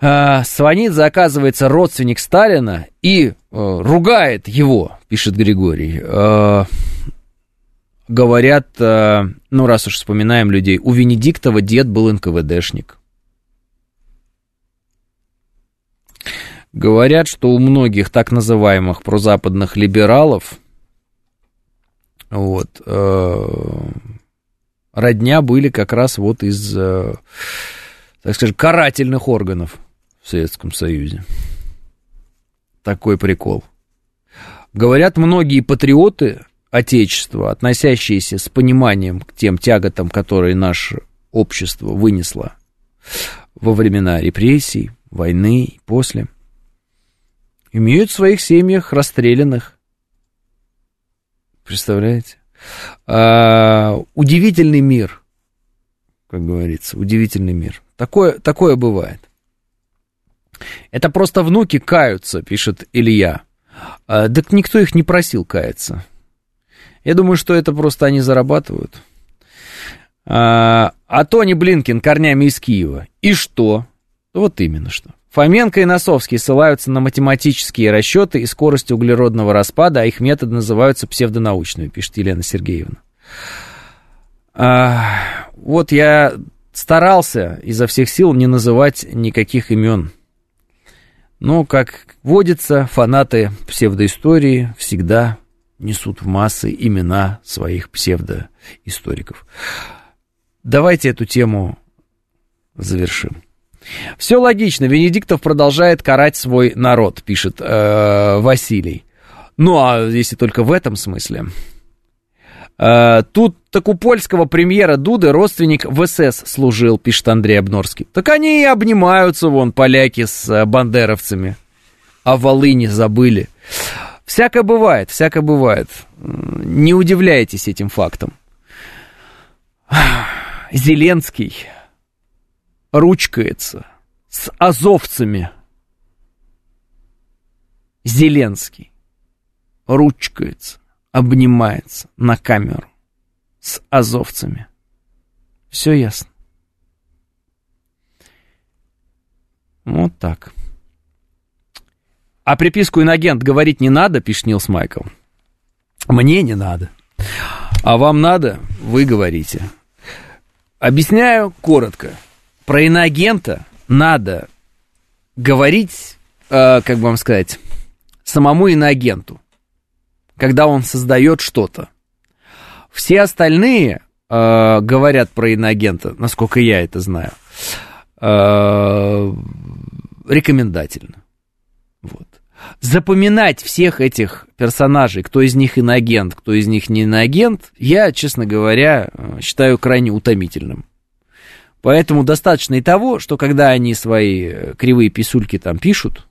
А, звонит, оказывается, родственник Сталина и э, ругает его, пишет Григорий. Э, говорят, э, ну раз уж вспоминаем людей, у Венедиктова дед был НКВДшник. Говорят, что у многих так называемых прозападных либералов вот, э, родня были как раз вот из, э, так скажем, карательных органов в Советском Союзе. Такой прикол. Говорят, многие патриоты Отечества, относящиеся с пониманием к тем тяготам, которые наше общество вынесло во времена репрессий, войны и после, имеют в своих семьях расстрелянных. Представляете? А, удивительный мир, как говорится, удивительный мир. Такое, такое бывает. Это просто внуки каются, пишет Илья. А, так никто их не просил каяться. Я думаю, что это просто они зарабатывают. А, а Тони Блинкин корнями из Киева. И что? Вот именно что. Фоменко и Носовский ссылаются на математические расчеты и скорость углеродного распада, а их методы называются псевдонаучными, пишет Елена Сергеевна. А, вот я старался изо всех сил не называть никаких имен. Но, как водится, фанаты псевдоистории всегда несут в массы имена своих псевдоисториков. Давайте эту тему завершим. Все логично, Венедиктов продолжает карать свой народ, пишет э, Василий. Ну, а если только в этом смысле. Э, тут так у польского премьера Дуды родственник в СС служил, пишет Андрей Обнорский. Так они и обнимаются, вон, поляки с э, бандеровцами. А Волыни забыли. Всякое бывает, всякое бывает. Не удивляйтесь этим фактом. Зеленский ручкается с азовцами. Зеленский ручкается, обнимается на камеру с азовцами. Все ясно. Вот так. А приписку инагент говорить не надо, пишет Нилс Майкл. Мне не надо. А вам надо, вы говорите. Объясняю коротко про иноагента надо говорить, э, как бы вам сказать, самому иноагенту, когда он создает что-то. Все остальные э, говорят про иноагента, насколько я это знаю, э, рекомендательно. Вот. Запоминать всех этих персонажей, кто из них иноагент, кто из них не иноагент, я, честно говоря, считаю крайне утомительным. Поэтому достаточно и того, что когда они свои э, кривые писульки там пишут,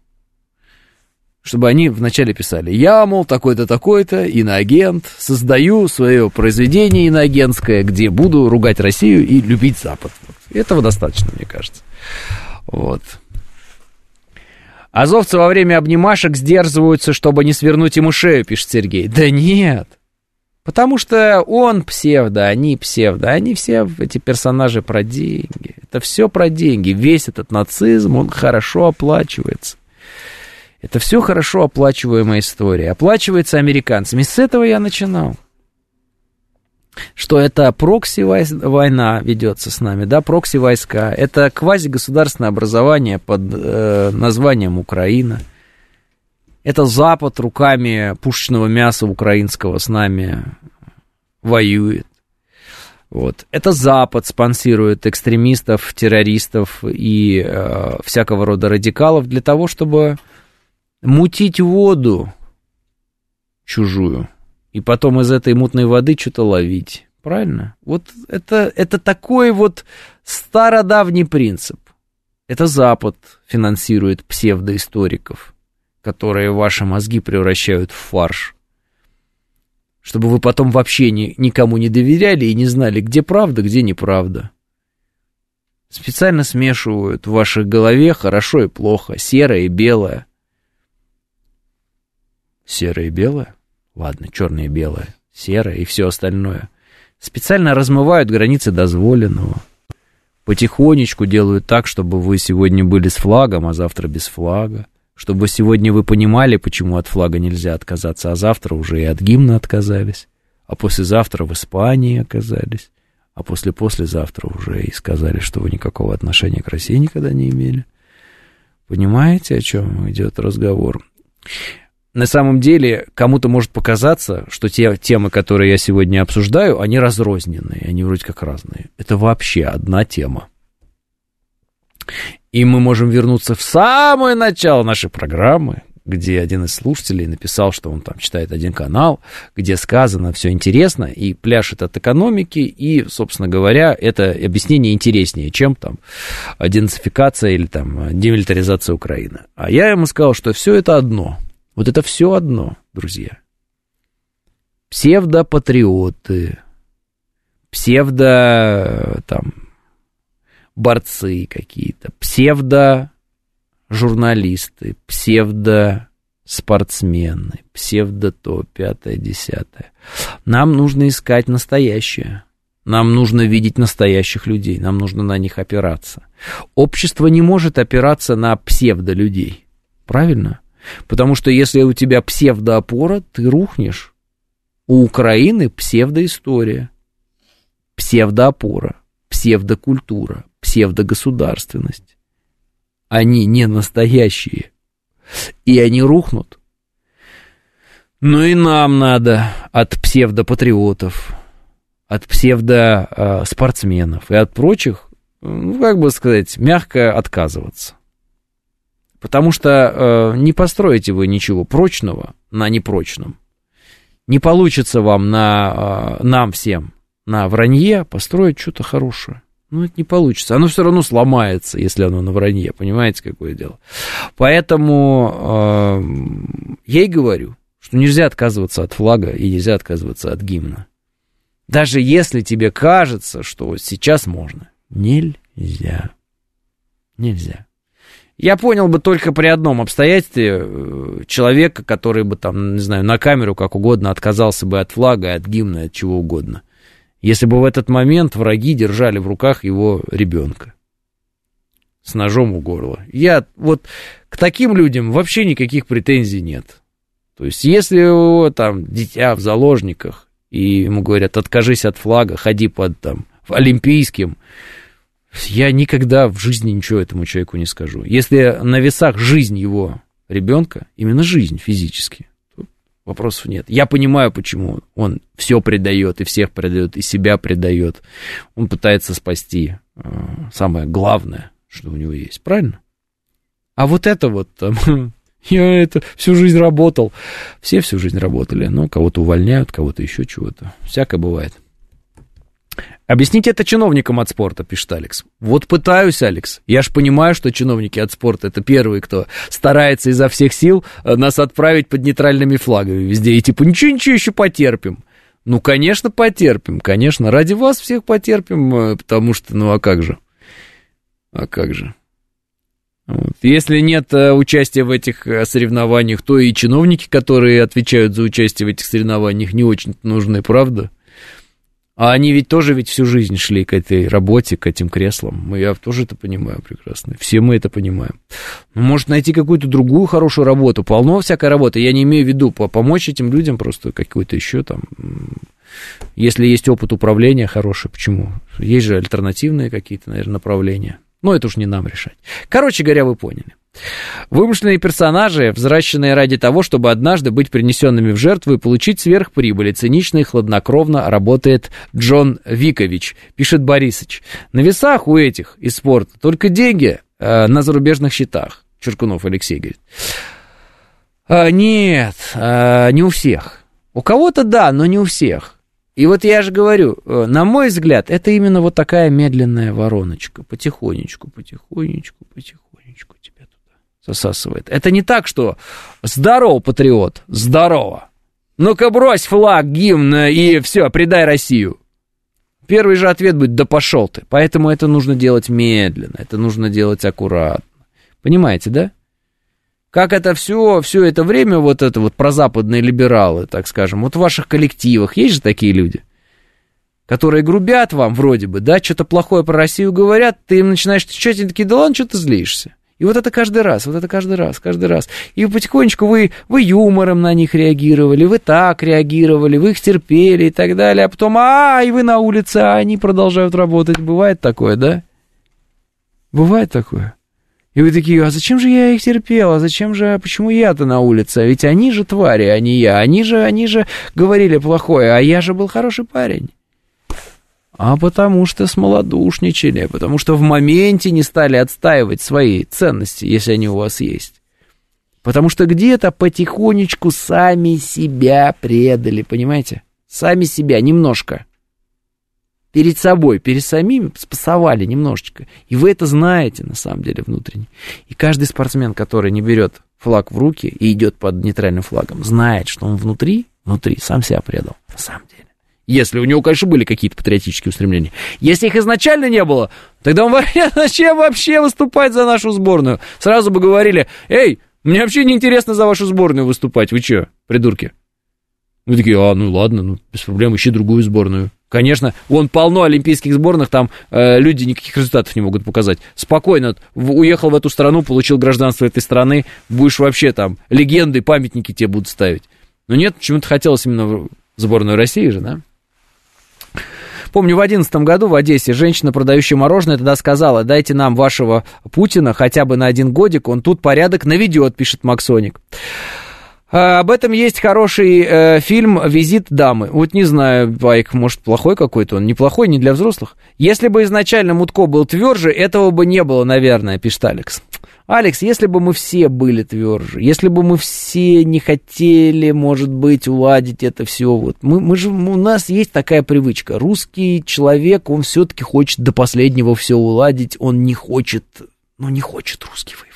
чтобы они вначале писали, я, мол, такой-то, такой-то, иноагент, создаю свое произведение иноагентское, где буду ругать Россию и любить Запад. Этого достаточно, мне кажется. Вот. Азовцы во время обнимашек сдерживаются, чтобы не свернуть ему шею, пишет Сергей. Да нет. Потому что он псевдо, они псевдо, они все эти персонажи про деньги. Это все про деньги. Весь этот нацизм, он хорошо оплачивается. Это все хорошо оплачиваемая история. Оплачивается американцами. С этого я начинал. Что это прокси-война ведется с нами, да, прокси-войска. Это квазигосударственное образование под э, названием Украина – это Запад руками пушечного мяса украинского с нами воюет. Вот. Это Запад спонсирует экстремистов, террористов и э, всякого рода радикалов для того, чтобы мутить воду чужую и потом из этой мутной воды что-то ловить. Правильно? Вот это, это такой вот стародавний принцип. Это Запад финансирует псевдоисториков, которые ваши мозги превращают в фарш. Чтобы вы потом вообще ни, никому не доверяли и не знали, где правда, где неправда. Специально смешивают в вашей голове хорошо и плохо, серое и белое. Серое и белое? Ладно, черное и белое, серое и все остальное. Специально размывают границы дозволенного. Потихонечку делают так, чтобы вы сегодня были с флагом, а завтра без флага. Чтобы сегодня вы понимали, почему от флага нельзя отказаться, а завтра уже и от гимна отказались. А послезавтра в Испании оказались. А после-послезавтра уже и сказали, что вы никакого отношения к России никогда не имели. Понимаете, о чем идет разговор? На самом деле кому-то может показаться, что те темы, которые я сегодня обсуждаю, они разрозненные, они вроде как разные. Это вообще одна тема. И мы можем вернуться в самое начало нашей программы, где один из слушателей написал, что он там читает один канал, где сказано все интересно и пляшет от экономики, и, собственно говоря, это объяснение интереснее, чем там денацификация или там демилитаризация Украины. А я ему сказал, что все это одно – вот это все одно, друзья. Псевдопатриоты, псевдо там борцы какие-то, псевдо журналисты, псевдо спортсмены, псевдо то, пятое, десятое. Нам нужно искать настоящее. Нам нужно видеть настоящих людей, нам нужно на них опираться. Общество не может опираться на псевдолюдей. Правильно? Потому что если у тебя псевдоопора, ты рухнешь. У Украины псевдоистория, псевдоопора, псевдокультура, псевдогосударственность. Они не настоящие. И они рухнут. Ну и нам надо от псевдопатриотов, от псевдоспортсменов и от прочих, ну, как бы сказать, мягко отказываться. Потому что э, не построите вы ничего прочного на непрочном. Не получится вам на, э, нам всем на вранье построить что-то хорошее. Ну, это не получится. Оно все равно сломается, если оно на вранье. Понимаете, какое дело? Поэтому э, я говорю, что нельзя отказываться от флага и нельзя отказываться от гимна. Даже если тебе кажется, что сейчас можно. Нельзя. Нельзя. Я понял бы только при одном обстоятельстве э, человека, который бы там, не знаю, на камеру как угодно отказался бы от флага, от гимна, от чего угодно. Если бы в этот момент враги держали в руках его ребенка с ножом у горла. Я вот к таким людям вообще никаких претензий нет. То есть, если его там дитя в заложниках, и ему говорят, откажись от флага, ходи под там олимпийским, я никогда в жизни ничего этому человеку не скажу. Если на весах жизнь его ребенка, именно жизнь физически, вопросов нет. Я понимаю, почему он все предает, и всех предает, и себя предает. Он пытается спасти э, самое главное, что у него есть. Правильно? А вот это вот там, я это всю жизнь работал. Все всю жизнь работали, но кого-то увольняют, кого-то еще чего-то. Всякое бывает. Объясните это чиновникам от спорта, пишет Алекс. Вот пытаюсь, Алекс. Я ж понимаю, что чиновники от спорта это первые, кто старается изо всех сил э, нас отправить под нейтральными флагами везде. И типа, ничего-ничего, еще потерпим. Ну, конечно, потерпим, конечно. Ради вас всех потерпим, э, потому что, ну, а как же? А как же? Вот. Если нет э, участия в этих соревнованиях, то и чиновники, которые отвечают за участие в этих соревнованиях, не очень нужны, правда? А они ведь тоже ведь всю жизнь шли к этой работе, к этим креслам. Я тоже это понимаю прекрасно. Все мы это понимаем. Ну, может, найти какую-то другую хорошую работу. Полно всякой работы. Я не имею в виду помочь этим людям просто какой-то еще там... Если есть опыт управления хороший, почему? Есть же альтернативные какие-то, наверное, направления. Но это уж не нам решать. Короче говоря, вы поняли. Вымышленные персонажи, взращенные ради того, чтобы однажды быть принесенными в жертву и получить сверхприбыли. Цинично и хладнокровно работает Джон Викович, пишет Борисыч. На весах у этих из спорта только деньги э, на зарубежных счетах. Черкунов Алексей говорит. А, нет, а, не у всех. У кого-то да, но не у всех. И вот я же говорю, э, на мой взгляд, это именно вот такая медленная вороночка. Потихонечку, потихонечку, потихонечку засасывает. Это не так, что здорово, патриот, здорово. Ну-ка брось флаг, гимн и все, предай Россию. Первый же ответ будет, да пошел ты. Поэтому это нужно делать медленно, это нужно делать аккуратно. Понимаете, да? Как это все, все это время, вот это вот прозападные либералы, так скажем, вот в ваших коллективах есть же такие люди, которые грубят вам вроде бы, да, что-то плохое про Россию говорят, ты им начинаешь отвечать, они такие, да ладно, что ты злишься? И вот это каждый раз, вот это каждый раз, каждый раз. И потихонечку вы, вы юмором на них реагировали, вы так реагировали, вы их терпели и так далее, а потом, а, и вы на улице, а они продолжают работать. Бывает такое, да? Бывает такое? И вы такие, а зачем же я их терпел? А зачем же, почему я-то на улице? А ведь они же твари, а не я. Они же, они же говорили плохое, а я же был хороший парень. А потому что смолодушничали, потому что в моменте не стали отстаивать свои ценности, если они у вас есть. Потому что где-то потихонечку сами себя предали, понимаете? Сами себя немножко перед собой, перед самими спасовали немножечко. И вы это знаете, на самом деле, внутренне. И каждый спортсмен, который не берет флаг в руки и идет под нейтральным флагом, знает, что он внутри, внутри сам себя предал, на самом деле. Если у него, конечно, были какие-то патриотические устремления. Если их изначально не было, тогда он говорит, зачем вообще выступать за нашу сборную? Сразу бы говорили, эй, мне вообще не интересно за вашу сборную выступать, вы что, придурки? Вы такие, а, ну ладно, ну без проблем, ищи другую сборную. Конечно, вон полно олимпийских сборных, там э, люди никаких результатов не могут показать. Спокойно, уехал в эту страну, получил гражданство этой страны, будешь вообще там, легенды, памятники тебе будут ставить. Но нет, почему-то хотелось именно в сборную России же, да? Помню, в одиннадцатом году в Одессе женщина, продающая мороженое, тогда сказала, дайте нам вашего Путина хотя бы на один годик, он тут порядок наведет, пишет Максоник. А, об этом есть хороший э, фильм «Визит дамы». Вот не знаю, Байк, может, плохой какой-то он. Неплохой, не для взрослых. Если бы изначально Мутко был тверже, этого бы не было, наверное, пишет Алекс. Алекс, если бы мы все были тверже, если бы мы все не хотели, может быть, уладить это все, вот мы, мы же, у нас есть такая привычка. Русский человек, он все-таки хочет до последнего все уладить, он не хочет, ну, не хочет русский воевать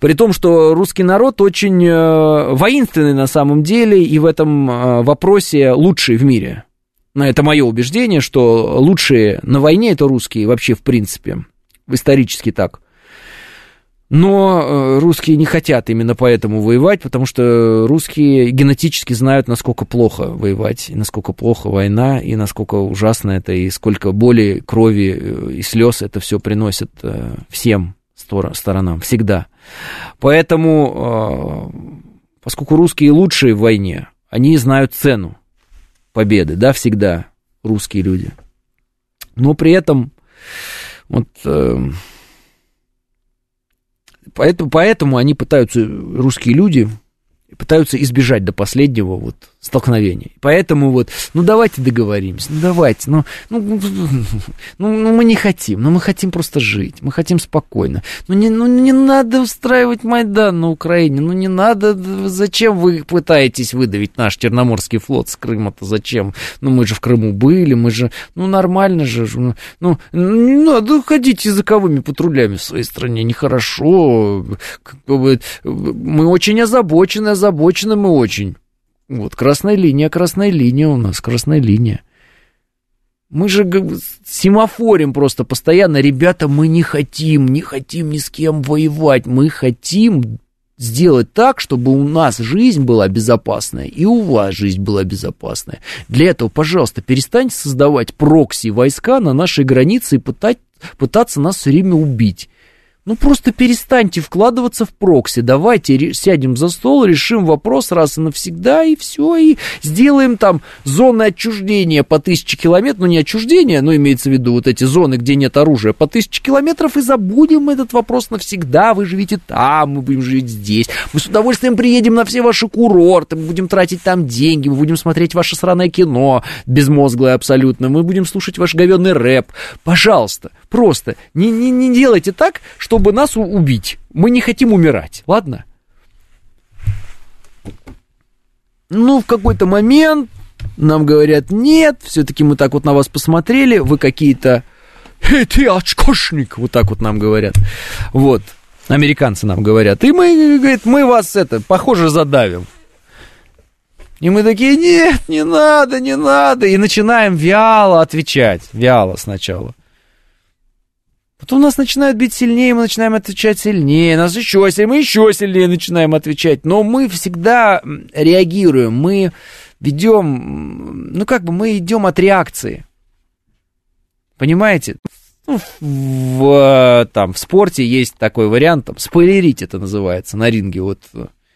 при том, что русский народ очень э, воинственный на самом деле и в этом э, вопросе лучший в мире. Это мое убеждение, что лучшие на войне это русские вообще в принципе, исторически так. Но э, русские не хотят именно поэтому воевать, потому что русские генетически знают, насколько плохо воевать, и насколько плохо война, и насколько ужасно это, и сколько боли, крови и слез это все приносит всем сторонам, всегда. Поэтому, э, поскольку русские лучшие в войне, они знают цену победы, да, всегда русские люди. Но при этом, вот, э, поэтому, поэтому они пытаются, русские люди, пытаются избежать до последнего вот столкновения. Поэтому вот, ну давайте договоримся, ну давайте, ну, ну, ну, ну мы не хотим, ну мы хотим просто жить, мы хотим спокойно. Ну не, ну не надо устраивать Майдан на Украине, ну не надо, зачем вы пытаетесь выдавить наш Черноморский флот с Крыма-то, зачем? Ну мы же в Крыму были, мы же, ну нормально же, ну, ну не надо ходить языковыми патрулями в своей стране, нехорошо. Мы очень озабочены, озабочены мы очень. Вот, красная линия, красная линия у нас, красная линия. Мы же семафорим просто постоянно, ребята, мы не хотим, не хотим ни с кем воевать, мы хотим сделать так, чтобы у нас жизнь была безопасная и у вас жизнь была безопасная. Для этого, пожалуйста, перестаньте создавать прокси войска на нашей границе и пытать, пытаться нас все время убить. Ну просто перестаньте вкладываться в прокси. Давайте сядем за стол, решим вопрос раз и навсегда, и все, и сделаем там зоны отчуждения по тысяче километров, ну не отчуждения, но имеется в виду вот эти зоны, где нет оружия, по тысяче километров, и забудем этот вопрос навсегда. Вы живите там, мы будем жить здесь. Мы с удовольствием приедем на все ваши курорты, мы будем тратить там деньги, мы будем смотреть ваше сраное кино, безмозглое абсолютно, мы будем слушать ваш говенный рэп. Пожалуйста, просто не, не, не делайте так, чтобы нас убить. Мы не хотим умирать, ладно? Ну, в какой-то момент Нам говорят, нет, все-таки мы так вот на вас посмотрели, вы какие-то... Эй, ты очкошник, вот так вот нам говорят. Вот, американцы нам говорят. И мы, говорит, мы вас это, похоже, задавим. И мы такие, нет, не надо, не надо. И начинаем вяло отвечать. Вяло сначала. Потом нас начинают бить сильнее, мы начинаем отвечать сильнее, нас еще сильнее, мы еще сильнее начинаем отвечать. Но мы всегда реагируем, мы ведем, ну как бы мы идем от реакции. Понимаете? Ну, в, там, в спорте есть такой вариант, там, спойлерить это называется на ринге, вот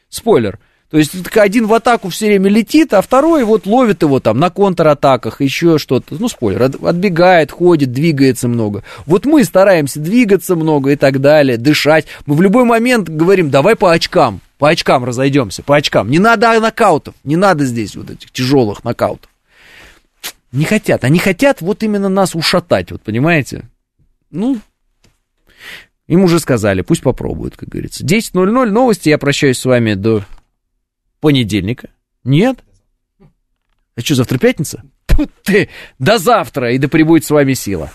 спойлер – то есть один в атаку все время летит, а второй вот ловит его там на контратаках, еще что-то. Ну, спойлер, отбегает, ходит, двигается много. Вот мы стараемся двигаться много и так далее, дышать. Мы в любой момент говорим, давай по очкам, по очкам разойдемся, по очкам. Не надо нокаутов, не надо здесь вот этих тяжелых нокаутов. Не хотят, они хотят вот именно нас ушатать, вот понимаете? Ну, им уже сказали, пусть попробуют, как говорится. 10.00 новости, я прощаюсь с вами до понедельника? Нет? А что, завтра пятница? Тут ты, до завтра, и да пребудет с вами сила.